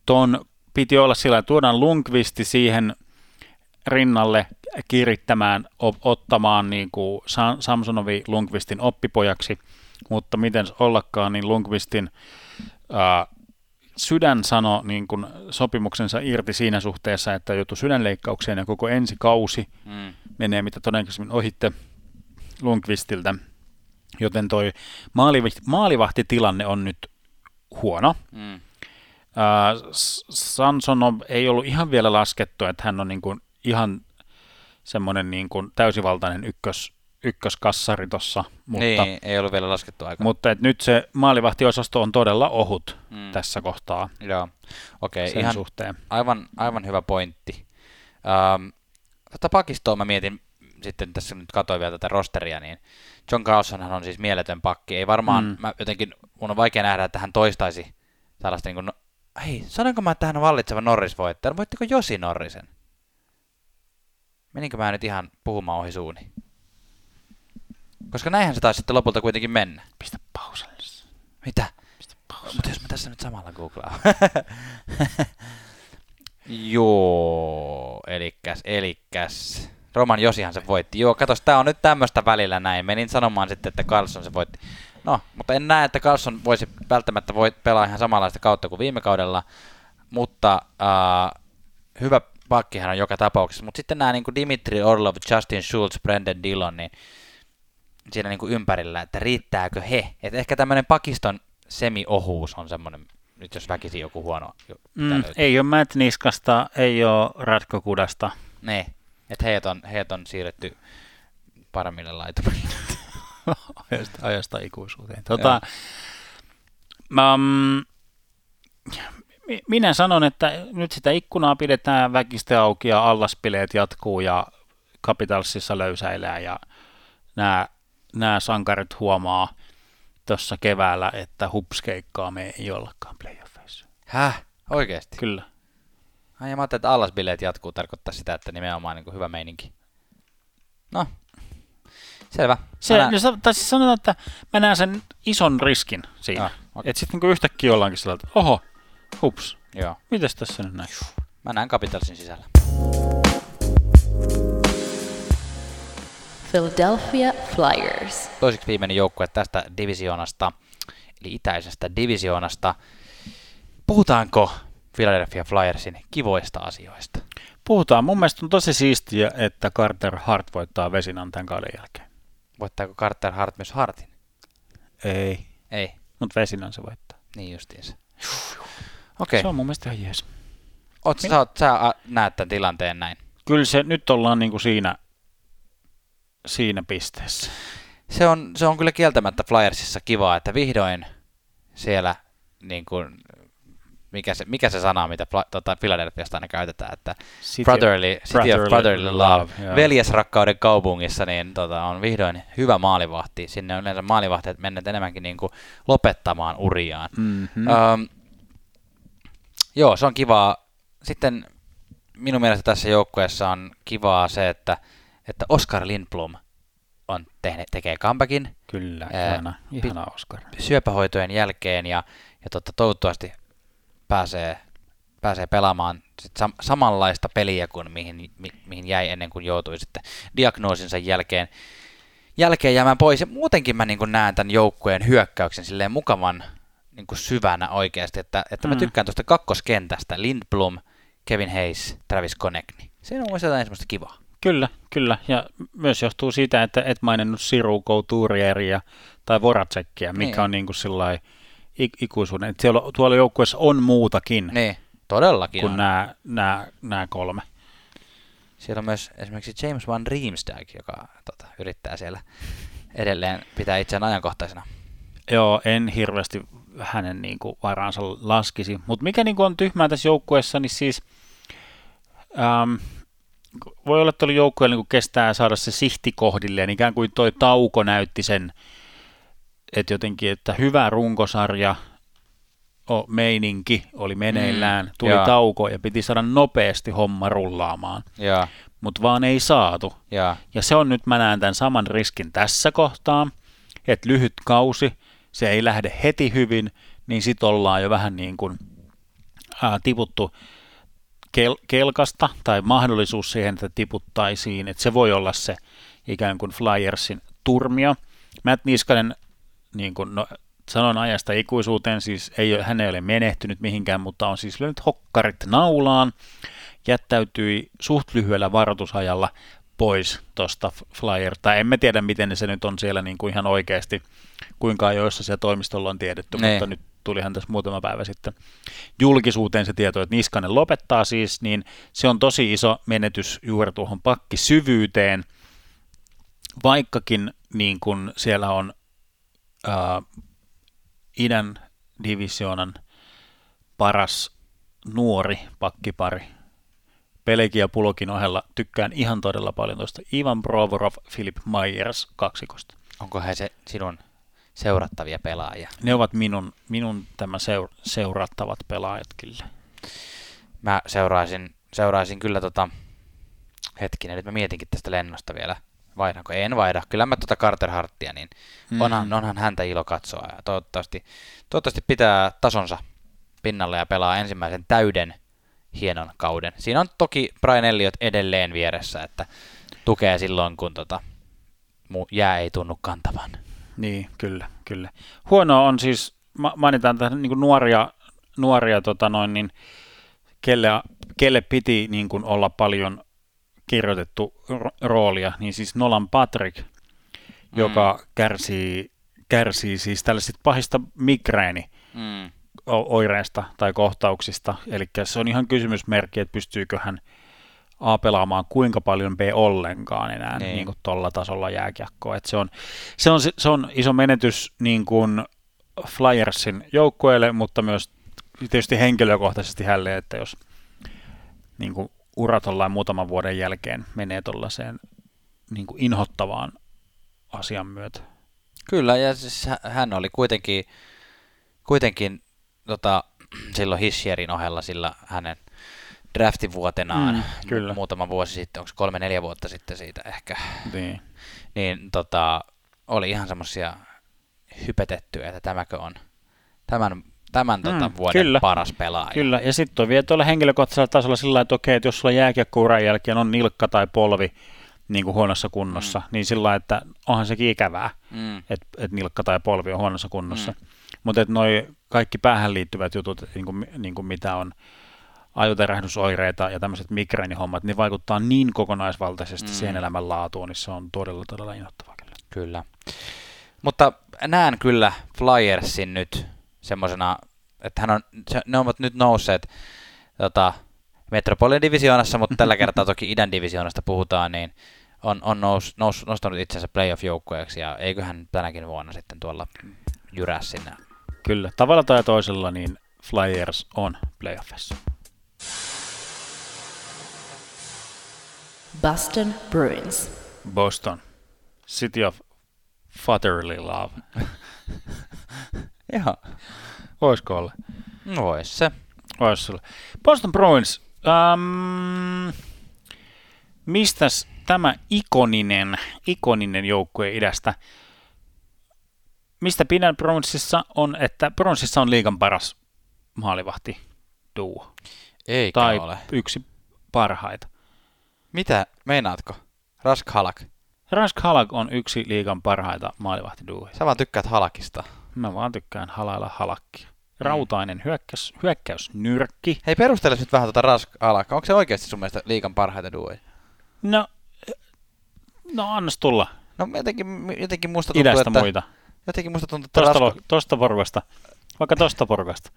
[SPEAKER 2] Ton piti olla sillä, että tuodaan Lundqvisti siihen rinnalle kirittämään, ottamaan niin kuin Samsonovi Lundqvistin oppipojaksi, mutta miten ollakaan, niin Lundqvistin ää, sydän sanoi niin kuin sopimuksensa irti siinä suhteessa, että joutui sydänleikkaukseen ja koko ensi kausi
[SPEAKER 3] Mm.
[SPEAKER 2] menee mitä todennäköisemmin ohitte Lundqvistiltä, joten toi maalivahti, maalivahtitilanne on nyt huono.
[SPEAKER 3] Mm.
[SPEAKER 2] S- Sansonov ei ollut ihan vielä laskettu, että hän on niin kuin ihan semmoinen niin kuin täysivaltainen ykkös, ykköskassari tuossa, mutta,
[SPEAKER 3] Niin, ei ollut vielä laskettu aika.
[SPEAKER 2] mutta et nyt se maalivahtiosasto on todella ohut
[SPEAKER 3] Mm.
[SPEAKER 2] tässä kohtaa
[SPEAKER 3] Joo, okei,
[SPEAKER 2] sen
[SPEAKER 3] ihan
[SPEAKER 2] suhteen.
[SPEAKER 3] aivan, aivan hyvä pointti. Ähm, tota pakistoa mä mietin, sitten tässä nyt katsoin vielä tätä rosteria, niin John Carlsonhan on siis mieletön pakki. Ei varmaan, mm. mä jotenkin, mun on vaikea nähdä, että hän toistaisi tällaista niin kuin, no, hei, sanonko mä, että hän on vallitseva Norris-voittaja? Voittiko Josi Norrisen? Meninkö mä nyt ihan puhumaan ohi suuni? Koska näinhän se taisi sitten lopulta kuitenkin mennä.
[SPEAKER 2] Pistä pauselle.
[SPEAKER 3] Mitä? Pistä pauselle. Mutta jos mä tässä nyt samalla googlaan. Joo, elikäs, elikäs. Roman Josihan se voitti. Joo, katos, tää on nyt tämmöistä välillä näin. Menin sanomaan sitten, että Carlson se voitti. No, mutta en näe, että Carlson voisi välttämättä voi pelaa ihan samanlaista kautta kuin viime kaudella, mutta äh, hyvä pakkihan on joka tapauksessa. Mutta sitten nämä niin kuin Dimitri Orlov, Justin Schultz, Brendan Dillon, niin siinä niin kuin ympärillä, että riittääkö he. Et ehkä tämmöinen pakiston semi-ohuus on semmoinen, nyt jos väkisi joku huono.
[SPEAKER 2] Mm, ei ole Matt Niskasta, ei ole Ratko Kudasta.
[SPEAKER 3] Ne, että heidät on, heidät on siirretty paremmille laitumille.
[SPEAKER 2] ajasta, ajasta ikuisuuteen. Tota, mä, minä sanon, että nyt sitä ikkunaa pidetään väkistä auki ja allaspileet jatkuu ja Capitalsissa löysäilää ja nämä, nämä sankarit huomaa tuossa keväällä, että hupskeikkaa me ei ollakaan playoffeissa.
[SPEAKER 3] Häh? Oikeesti?
[SPEAKER 2] Kyllä.
[SPEAKER 3] Ai ja mä ajattelin, että allasbileet jatkuu tarkoittaa sitä, että nimenomaan niin kuin hyvä meininki. No, selvä.
[SPEAKER 2] Se, näen... no, tai siis sanotaan, että mä näen sen ison riskin siinä. Ah, okay. Että sitten niin yhtäkkiä ollaankin sellainen, että oho, hups,
[SPEAKER 3] Joo.
[SPEAKER 2] mitäs tässä nyt näin?
[SPEAKER 3] Mä näen Capitalsin sisällä.
[SPEAKER 1] Philadelphia Flyers.
[SPEAKER 3] Toiseksi viimeinen joukkue tästä divisioonasta, eli itäisestä divisioonasta. Puhutaanko Philadelphia Flyersin kivoista asioista?
[SPEAKER 2] Puhutaan. Mun mielestä on tosi siistiä, että Carter Hart voittaa Vesinan tämän kauden jälkeen.
[SPEAKER 3] Voittaako Carter Hart myös Hartin?
[SPEAKER 2] Ei.
[SPEAKER 3] Ei.
[SPEAKER 2] Mutta Vesinan se voittaa.
[SPEAKER 3] Niin justiinsa. Okei.
[SPEAKER 2] Se on mun mielestä ihan jees.
[SPEAKER 3] Oot, sä, oot, sä näet tämän tilanteen näin?
[SPEAKER 2] Kyllä se, nyt ollaan niinku siinä, siinä pisteessä.
[SPEAKER 3] Se on, se on kyllä kieltämättä Flyersissa kiva, että vihdoin siellä niin kuin mikä se, mikä se sana, mitä tota, Philadelphiasta aina käytetään, että city brotherly, city brotherly of brotherly love, love veljesrakkauden kaupungissa, niin tota, on vihdoin hyvä maalivahti. Sinne on yleensä maalivahti, menneet enemmänkin niin kuin lopettamaan uriaan. Mm-hmm. Um, joo, se on kivaa. Sitten minun mielestä tässä joukkueessa on kivaa se, että, että Oscar Lindblom on tehne, tekee comebackin.
[SPEAKER 2] Kyllä, ihana, ihana Oscar.
[SPEAKER 3] Syöpähoitojen jälkeen ja, ja totta, toivottavasti pääsee, pääsee pelaamaan sit sam- samanlaista peliä kuin mihin, mi- mihin jäi ennen kuin joutui sitten diagnoosinsa jälkeen, jälkeen jäämään pois. Ja muutenkin mä niin näen tämän joukkueen hyökkäyksen silleen mukavan niin kuin syvänä oikeasti, että, että mm. mä tykkään tuosta kakkoskentästä, Lindblom, Kevin Hayes, Travis Konechny. Se on mielestäni jotain semmoista kivaa.
[SPEAKER 2] Kyllä, kyllä. Ja myös johtuu siitä, että et maininnut Siru, Couturieriä tai Voracekia, mikä niin. on niin kuin sillai, ikuisuuden. Että siellä, tuolla joukkueessa on muutakin
[SPEAKER 3] niin, todellakin
[SPEAKER 2] kuin nämä, nämä, nämä kolme.
[SPEAKER 3] Siellä on myös esimerkiksi James Van Riemsdijk, joka tota, yrittää siellä edelleen pitää itseään ajankohtaisena.
[SPEAKER 2] Joo, en hirveästi hänen niin kuin, varaansa laskisi. Mutta mikä niin kuin, on tyhmää tässä joukkueessa, niin siis ähm, voi olla, että joukkueella niin kestää saada se sihti kohdilleen, ikään kuin toi tauko näytti sen että jotenkin, että hyvä runkosarja, o, meininki oli meneillään, mm, tuli ja. tauko ja piti saada nopeasti homma rullaamaan. Mutta vaan ei saatu.
[SPEAKER 3] Ja.
[SPEAKER 2] ja se on nyt, mä näen tämän saman riskin tässä kohtaa, että lyhyt kausi, se ei lähde heti hyvin, niin sit ollaan jo vähän niin kuin ää, tiputtu kel- kelkasta tai mahdollisuus siihen, että tiputtaisiin, että se voi olla se ikään kuin Flyersin turmio. Matt Niskanen niin kuin, no, sanon ajasta ikuisuuteen, siis ei, hän ei ole menehtynyt mihinkään, mutta on siis lyönyt hokkarit naulaan, jättäytyi suht lyhyellä varoitusajalla pois tuosta Flyer, tai emme tiedä, miten se nyt on siellä niin kuin ihan oikeasti, kuinka ajoissa siellä toimistolla on tiedetty, ne. mutta nyt tulihan tässä muutama päivä sitten julkisuuteen se tieto, että Niskanen lopettaa siis, niin se on tosi iso menetys juuri tuohon pakkisyvyyteen, vaikkakin niin kuin siellä on äh, idän divisioonan paras nuori pakkipari Pelegi ja Pulokin ohella tykkään ihan todella paljon tuosta Ivan Provorov, Philip Myers kaksikosta.
[SPEAKER 3] Onko he se sinun seurattavia pelaajia?
[SPEAKER 2] Ne ovat minun, minun tämä seur- seurattavat pelaajat kyllä.
[SPEAKER 3] Mä seuraisin, seuraisin kyllä tota, hetkinen, nyt mä mietinkin tästä lennosta vielä. Vaihdanko? En vaihda. Kyllä mä tuota Carter Harttia, niin
[SPEAKER 2] Mm.
[SPEAKER 3] onhan, onhan häntä ilo katsoa. Ja toivottavasti, toivottavasti pitää tasonsa pinnalle ja pelaa ensimmäisen täyden hienon kauden. Siinä on toki Brian Elliot edelleen vieressä, että tukee silloin, kun tota, jää ei tunnu kantavan.
[SPEAKER 2] Niin, kyllä, kyllä. Huonoa on siis, ma- mainitaan tähän niin nuoria, nuoria tota noin, niin, kelle, kelle piti niin kuin olla paljon kirjoitettu ro- roolia, niin siis Nolan Patrick, joka kärsii, kärsii siis tällaisista pahista migreeni
[SPEAKER 3] Mm.
[SPEAKER 2] Oireista tai kohtauksista. Eli se on ihan kysymysmerkki, että pystyykö hän A pelaamaan kuinka paljon B ollenkaan enää
[SPEAKER 3] Niin.
[SPEAKER 2] niin. Kuin tuolla tasolla jääkiekkoa. Et se, on, se, on, se on iso menetys niin kuin Flyersin joukkueelle, mutta myös tietysti henkilökohtaisesti hänelle, että jos niin kuin ura tollain muutaman vuoden jälkeen menee tuollaiseen niin kuin inhottavaan asian myötä.
[SPEAKER 3] Kyllä, ja siis hä- hän oli kuitenkin, kuitenkin tota, silloin Hissierin ohella sillä hänen draftivuotenaan
[SPEAKER 2] Mm, kyllä.
[SPEAKER 3] muutama vuosi sitten, onko kolme-neljä vuotta sitten siitä ehkä,
[SPEAKER 2] Niin.
[SPEAKER 3] niin tota, oli ihan semmoisia hypetettyjä, että tämäkö on tämän, tämän tota,
[SPEAKER 2] Mm,
[SPEAKER 3] vuoden
[SPEAKER 2] kyllä.
[SPEAKER 3] paras pelaaja.
[SPEAKER 2] Kyllä, ja sitten on vielä tuolla henkilökohtaisella tasolla sillä lailla, että okei, että jos sulla jääkiekkouran jälkeen on nilkka tai polvi niin kuin huonossa kunnossa, mm. niin sillä että onhan sekin ikävää,
[SPEAKER 3] Mm,
[SPEAKER 2] että et nilkka tai polvi on huonossa kunnossa. Mm. Mutta noi kaikki päähän liittyvät jutut, niin kuin, niin kuin mitä on ajoterähdysoireita ja tämmöiset migreenihommat, niin vaikuttaa niin kokonaisvaltaisesti
[SPEAKER 3] Mm.
[SPEAKER 2] siihen elämänlaatuun, niin se on todella, todella innoittavaa kyllä.
[SPEAKER 3] Kyllä. Mutta näen kyllä Flyersin nyt semmoisena, että hän on, ne ovat nyt nousseet tota, Metropolian divisioonassa, mutta tällä kertaa toki idän divisioonasta puhutaan, niin on, on nous, nous, nostanut itsensä playoff-joukkueeksi ja eiköhän tänäkin vuonna sitten tuolla jyrää sinne.
[SPEAKER 2] Kyllä, tavalla tai toisella niin Flyers on playoffissa.
[SPEAKER 1] Boston Bruins.
[SPEAKER 2] Boston, City of Fatherly Love.
[SPEAKER 3] Joo,
[SPEAKER 2] Voisiko olla?
[SPEAKER 3] vois se.
[SPEAKER 2] Vois olla. Boston Bruins. Ähm, mistäs tämä ikoninen, ikoninen joukkue idästä? Mistä pidän Bruinsissa on, että Bruinsissa on liigan paras maalivahti duo.
[SPEAKER 3] Eikä
[SPEAKER 2] Tai
[SPEAKER 3] ole.
[SPEAKER 2] yksi parhaita.
[SPEAKER 3] Mitä, meinaatko? Rask Halak.
[SPEAKER 2] Rask Halak on yksi liigan parhaita maalivahtiduoja.
[SPEAKER 3] Sä vaan tykkäät Halakista.
[SPEAKER 2] Mä vaan tykkään halailla halakkia. Rautainen hyökkäys, hyökkäysnyrkki.
[SPEAKER 3] Hei, perustele nyt vähän tuota Rask Halak. Onko se oikeasti sun mielestä liikan parhaita duoja?
[SPEAKER 2] No, no annas tulla
[SPEAKER 3] No jotenkin, jotenkin musta tuntuu,
[SPEAKER 2] idästä
[SPEAKER 3] että...
[SPEAKER 2] muita.
[SPEAKER 3] Jotenkin musta tuntuu, että
[SPEAKER 2] Tosta,
[SPEAKER 3] Rask...
[SPEAKER 2] lo- tosta porukasta. Vaikka tosta porukasta.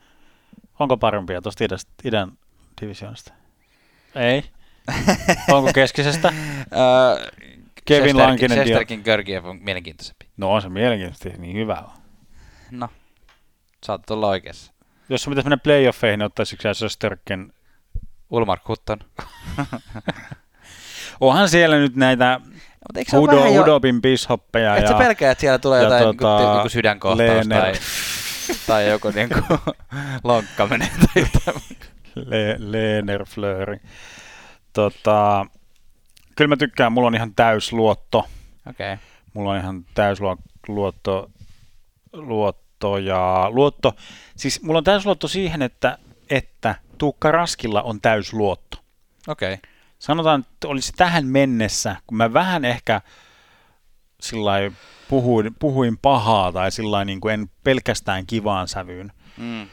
[SPEAKER 2] Onko parempia tosta idästä, idän divisioonasta? Ei. Onko keskisestä?
[SPEAKER 3] Öö,
[SPEAKER 2] Kevin Lankinen
[SPEAKER 3] Shesterkin Georgiev on mielenkiintoisempi.
[SPEAKER 2] No on se mielenkiintoisesti niin hyvä on.
[SPEAKER 3] No, saat olla oikeassa.
[SPEAKER 2] Jos se pitäisi mennä playoffeihin, niin ottaisitko sä Sösterken?
[SPEAKER 3] Ulmar Hutton.
[SPEAKER 2] Onhan siellä nyt näitä
[SPEAKER 3] Mutta eikö se
[SPEAKER 2] Hudo,
[SPEAKER 3] vähän jo...
[SPEAKER 2] Hudobin bishoppeja
[SPEAKER 3] Et
[SPEAKER 2] ja
[SPEAKER 3] sä pelkää, että siellä tulee
[SPEAKER 2] ja
[SPEAKER 3] jotain
[SPEAKER 2] tota,
[SPEAKER 3] joku sydänkohtaus
[SPEAKER 2] Lehner.
[SPEAKER 3] tai, tai joku niinku lonkka menee tai jotain.
[SPEAKER 2] Le- Lehner Flöri. Tota, kyllä mä tykkään, mulla on ihan täys luotto.
[SPEAKER 3] Okei. Okay.
[SPEAKER 2] Mulla on ihan täys luo- luotto, luotto ja luotto. Siis mulla on täys luotto siihen, että, että Tuukka Raskilla on täys luotto.
[SPEAKER 3] Okei. Okay.
[SPEAKER 2] Sanotaan, että olisi tähän mennessä, kun mä vähän ehkä sillä puhuin, puhuin pahaa tai sillä niin kuin en pelkästään kivaan sävyyn
[SPEAKER 3] Mm.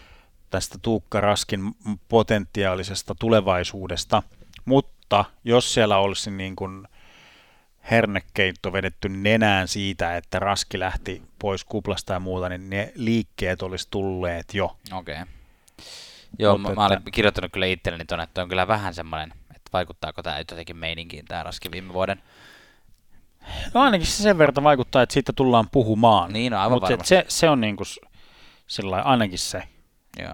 [SPEAKER 2] tästä Tuukka Raskin potentiaalisesta tulevaisuudesta, mutta jos siellä olisi niin kuin hernekeitto vedetty nenään siitä, että Raski lähti pois kuplasta ja muuta, niin ne liikkeet olisi tulleet jo.
[SPEAKER 3] Okei. Okay. Joo,
[SPEAKER 2] Mut
[SPEAKER 3] mä, mä olin
[SPEAKER 2] että-
[SPEAKER 3] kirjoittanut kyllä itselleni tuonne, että on kyllä vähän semmoinen, että vaikuttaako tämä jotenkin meininkiin tämä raski viime vuoden.
[SPEAKER 2] No ainakin se sen verran vaikuttaa, että siitä tullaan puhumaan.
[SPEAKER 3] Niin, no aivan
[SPEAKER 2] Mutta
[SPEAKER 3] varmasti.
[SPEAKER 2] se, se on niin kuin sillä ainakin se.
[SPEAKER 3] Joo.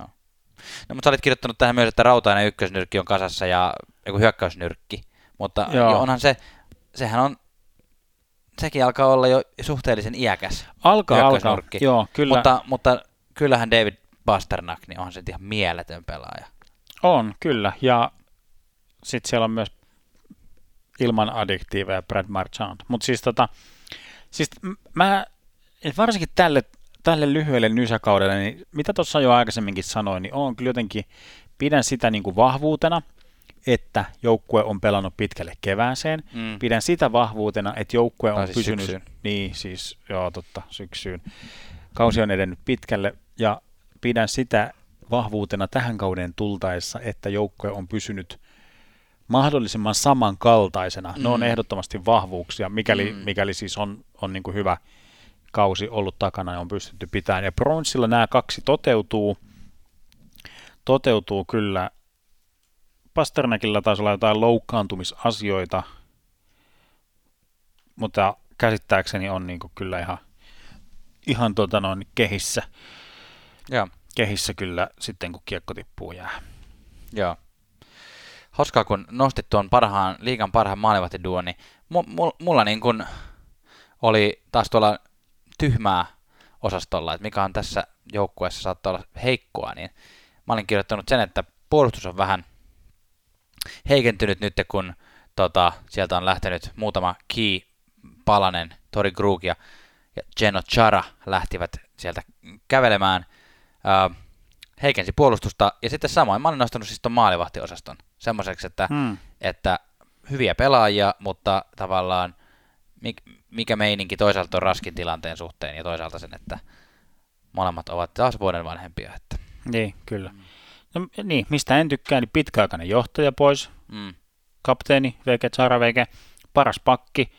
[SPEAKER 3] No, mutta sä olit kirjoittanut tähän myös, että Rautainen ykkösnyrkki on kasassa ja joku hyökkäysnyrkki, mutta
[SPEAKER 2] Joo.
[SPEAKER 3] jo onhan se, sehän on, sekin alkaa olla jo suhteellisen iäkäs
[SPEAKER 2] Alkaa, alkaa. Joo, kyllä.
[SPEAKER 3] Mutta, mutta kyllähän David Pasternak, niin onhan se ihan mieletön pelaaja.
[SPEAKER 2] On, kyllä. Ja sitten siellä on myös ilman addiktiiveja Brad Marchand. Mutta siis, tota, siis mä, varsinkin tälle, tälle lyhyelle nysäkaudelle, niin mitä tuossa jo aikaisemminkin sanoin, niin on kyllä jotenkin, pidän sitä niin kuin vahvuutena, että joukkue on pelannut pitkälle kevääseen.
[SPEAKER 3] Mm.
[SPEAKER 2] Pidän sitä vahvuutena, että joukkue on
[SPEAKER 3] Tai siis
[SPEAKER 2] pysynyt...
[SPEAKER 3] syksyyn.
[SPEAKER 2] Niin, siis joo, totta, syksyyn. Kausi on edennyt pitkälle ja pidän sitä vahvuutena tähän kauden tultaessa, että joukkue on pysynyt mahdollisimman samankaltaisena. Mm. Ne on
[SPEAKER 3] Mm.
[SPEAKER 2] ehdottomasti vahvuuksia, mikäli,
[SPEAKER 3] Mm.
[SPEAKER 2] mikäli siis on, on niin kuin hyvä kausi ollut takana ja on pystytty pitämään. Ja Brownsilla nämä kaksi toteutuu, toteutuu kyllä. Pasternakilla taisi olla jotain loukkaantumisasioita, mutta käsittääkseni on niin kuin kyllä ihan, ihan tota noin kehissä,
[SPEAKER 3] Joo.
[SPEAKER 2] kehissä kyllä sitten, kun kiekko tippuu jää.
[SPEAKER 3] Joo. Hauskaa, kun nostit tuon parhaan, liigan parhaan maalivahtiduon, niin mu- mu- mulla niin kun oli taas tuolla tyhmää osastolla, että mikä on tässä joukkueessa saattaa olla heikkoa, niin mä olin kirjoittanut sen, että puolustus on vähän heikentynyt nyt, kun tota, sieltä on lähtenyt muutama key palanen, Tori Krug ja, ja Geno Chara lähtivät sieltä kävelemään. Ää, heikensi puolustusta, ja sitten samoin mä olin nostanut siis ton maalivahtiosaston semmoiseksi, että,
[SPEAKER 2] Hmm.
[SPEAKER 3] että hyviä pelaajia, mutta tavallaan mik- mikä meininki toisaalta on raskin tilanteen suhteen, ja toisaalta sen, että molemmat ovat taas vuoden vanhempia. Että,
[SPEAKER 2] Niin, kyllä. No, niin, mistä en tykkää, niin pitkäaikainen johtaja pois,
[SPEAKER 3] mm,
[SPEAKER 2] kapteeni Veke Charaveke, paras pakki,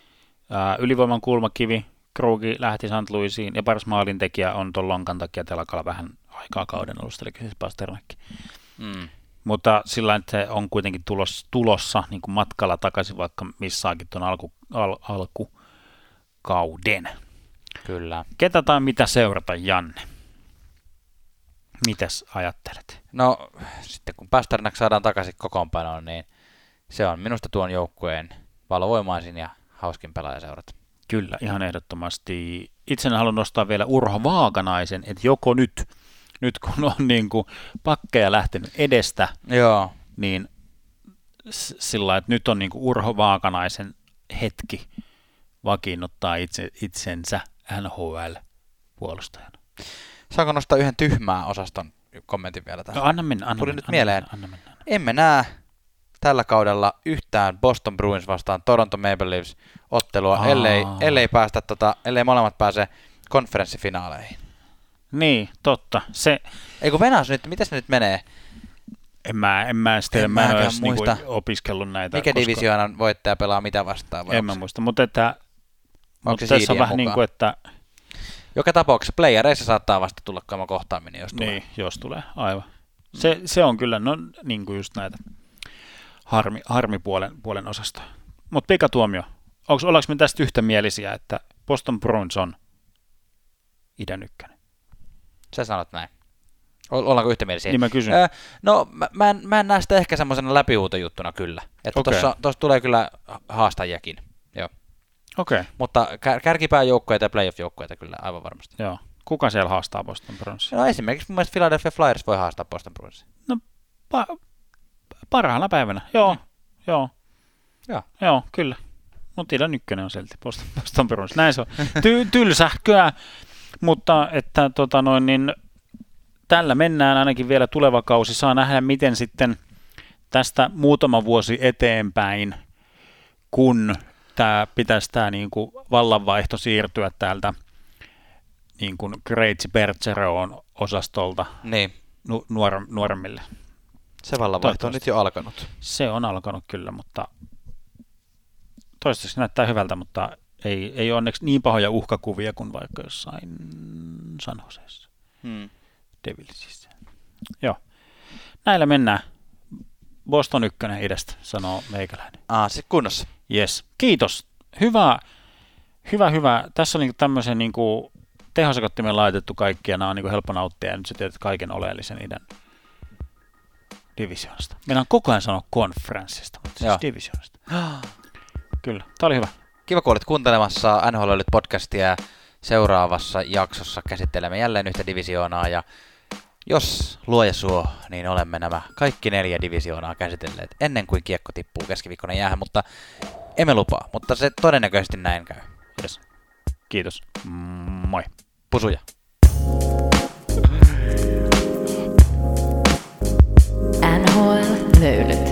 [SPEAKER 2] ää, ylivoiman kulmakivi, Krugi lähti St. Louisiin ja paras maalintekijä on tuon lonkan takia telakalla vähän aikaa kauden alusta, eli siis Pasternakki.
[SPEAKER 3] mm,
[SPEAKER 2] Mutta sillä että se on kuitenkin tulos, tulossa niin kuin matkalla takaisin, vaikka missaakin tuon alku, al, alkukauden.
[SPEAKER 3] kyllä.
[SPEAKER 2] Ketä tai mitä seurata, Janne? Mitäs ajattelet?
[SPEAKER 3] No, sitten kun Pasternak saadaan takaisin kokoonpanoon, niin se on minusta tuon joukkueen valovoimaisin ja hauskin pelaaja seurata.
[SPEAKER 2] Kyllä, ihan ehdottomasti. Itse haluan nostaa vielä Urho Vaakanaisen, että joko nyt, nyt kun on niin kuin pakkeja lähtenyt edestä,
[SPEAKER 3] Joo,
[SPEAKER 2] niin sillä että nyt on niin kuin Urho Vaakanaisen hetki vakiinnuttaa itse, itsensä NHL-puolustajana.
[SPEAKER 3] saanko nostaa yhden tyhmää osaston kommentin vielä tähän?
[SPEAKER 2] No, anna mennä, anna
[SPEAKER 3] Tuli
[SPEAKER 2] mennä,
[SPEAKER 3] nyt
[SPEAKER 2] anna
[SPEAKER 3] mieleen.
[SPEAKER 2] Mennä, anna mennä.
[SPEAKER 3] Emme näe tällä kaudella yhtään Boston Bruins vastaan Toronto Maple Leafs ottelua,
[SPEAKER 2] Aa.
[SPEAKER 3] ellei, ellei, päästä tota, ellei molemmat pääse konferenssifinaaleihin.
[SPEAKER 2] Niin, totta. Se,
[SPEAKER 3] Ei kun Venäjä nyt, miten se nyt menee?
[SPEAKER 2] en mä, en mä, sitten,
[SPEAKER 3] En
[SPEAKER 2] mä en ole niin
[SPEAKER 3] muista.
[SPEAKER 2] opiskellut näitä.
[SPEAKER 3] Mikä
[SPEAKER 2] koska-
[SPEAKER 3] divisioonan voittaja pelaa mitä vastaan? Vai
[SPEAKER 2] En mä muista, mutta että,
[SPEAKER 3] Onko
[SPEAKER 2] mutta tässä on vähän niin kuin, että
[SPEAKER 3] Joka tapauksessa playereissa saattaa vasta tulla kama kohtaaminen, jos tulee.
[SPEAKER 2] Niin, jos tulee, aivan. Se, se on kyllä, no niin kuin just näitä harmi, harmipuolen puolen osastoja. Mutta pikatuomio, Onks, ollaanko me tästä yhtämielisiä, että Boston Bruins on idän ykkönen?
[SPEAKER 3] Sä sanot näin. Ollaanko yhtämielisiä?
[SPEAKER 2] Niin mä kysyn.
[SPEAKER 3] Ää, no, mä, mä, en, mä en näe sitä ehkä semmoisena läpihuutojuttuna kyllä. Että okay. tuossa tulee kyllä haastajiakin. Joo.
[SPEAKER 2] Okei, okay,
[SPEAKER 3] Mutta kär, kärkipääjoukkueita ja playoff-joukkueita kyllä aivan varmasti.
[SPEAKER 2] joo. Kuka siellä haastaa Boston Bruinsia?
[SPEAKER 3] No esimerkiksi mun mielestä Philadelphia Flyers voi haastaa Boston Bruinsia.
[SPEAKER 2] Pa- parhaana päivänä, joo, joo.
[SPEAKER 3] Joo.
[SPEAKER 2] Joo, kyllä. Mutta idän ykkönen on silti Boston, Boston Bruins. Näin se on. Ty- tylsähköä, mutta että tota noin, niin tällä mennään ainakin vielä tuleva kausi. Saa nähdä, miten sitten tästä muutama vuosi eteenpäin, kun tämä pitäisi tämä niinku vallanvaihto siirtyä täältä niin kuin Greitsi Bergeron osastolta
[SPEAKER 3] Niin,
[SPEAKER 2] nu- nuor- nuoremmille.
[SPEAKER 3] se vallanvaihto on nyt jo alkanut.
[SPEAKER 2] Se on alkanut kyllä, mutta toistaiseksi näyttää hyvältä, mutta ei, ei ole onneksi niin pahoja uhkakuvia kuin vaikka jossain San Joseessa,
[SPEAKER 3] Hmm.
[SPEAKER 2] Devilsissä. Joo. Näillä mennään. Boston ykkönen idästä, sanoo meikäläinen.
[SPEAKER 3] Ah, siis kunnossa.
[SPEAKER 2] Yes. Kiitos. Hyvä, hyvä, hyvä. Tässä on niinku tämmöisen niinku tehosekottimen laitettu kaikki ja nämä on niinku helppo nauttia ja nyt sä tiedät kaiken oleellisen idän divisioonasta. Meillä on koko ajan sanoa konferenssista, mutta siis
[SPEAKER 3] Joo.
[SPEAKER 2] divisioonasta. Kyllä, tämä oli hyvä.
[SPEAKER 3] Kiva, kun olit kuuntelemassa NHL podcastia. Seuraavassa jaksossa käsittelemme jälleen yhtä divisioonaa ja jos luoja suo, niin olemme nämä kaikki neljä divisioonaa käsitelleet ennen kuin kiekko tippuu keskiviikkona jäähän, mutta emme lupaa, mutta se todennäköisesti näin käy.
[SPEAKER 2] Kiitos. Kiitos. Moi.
[SPEAKER 3] Pusuja. NHL löylyt.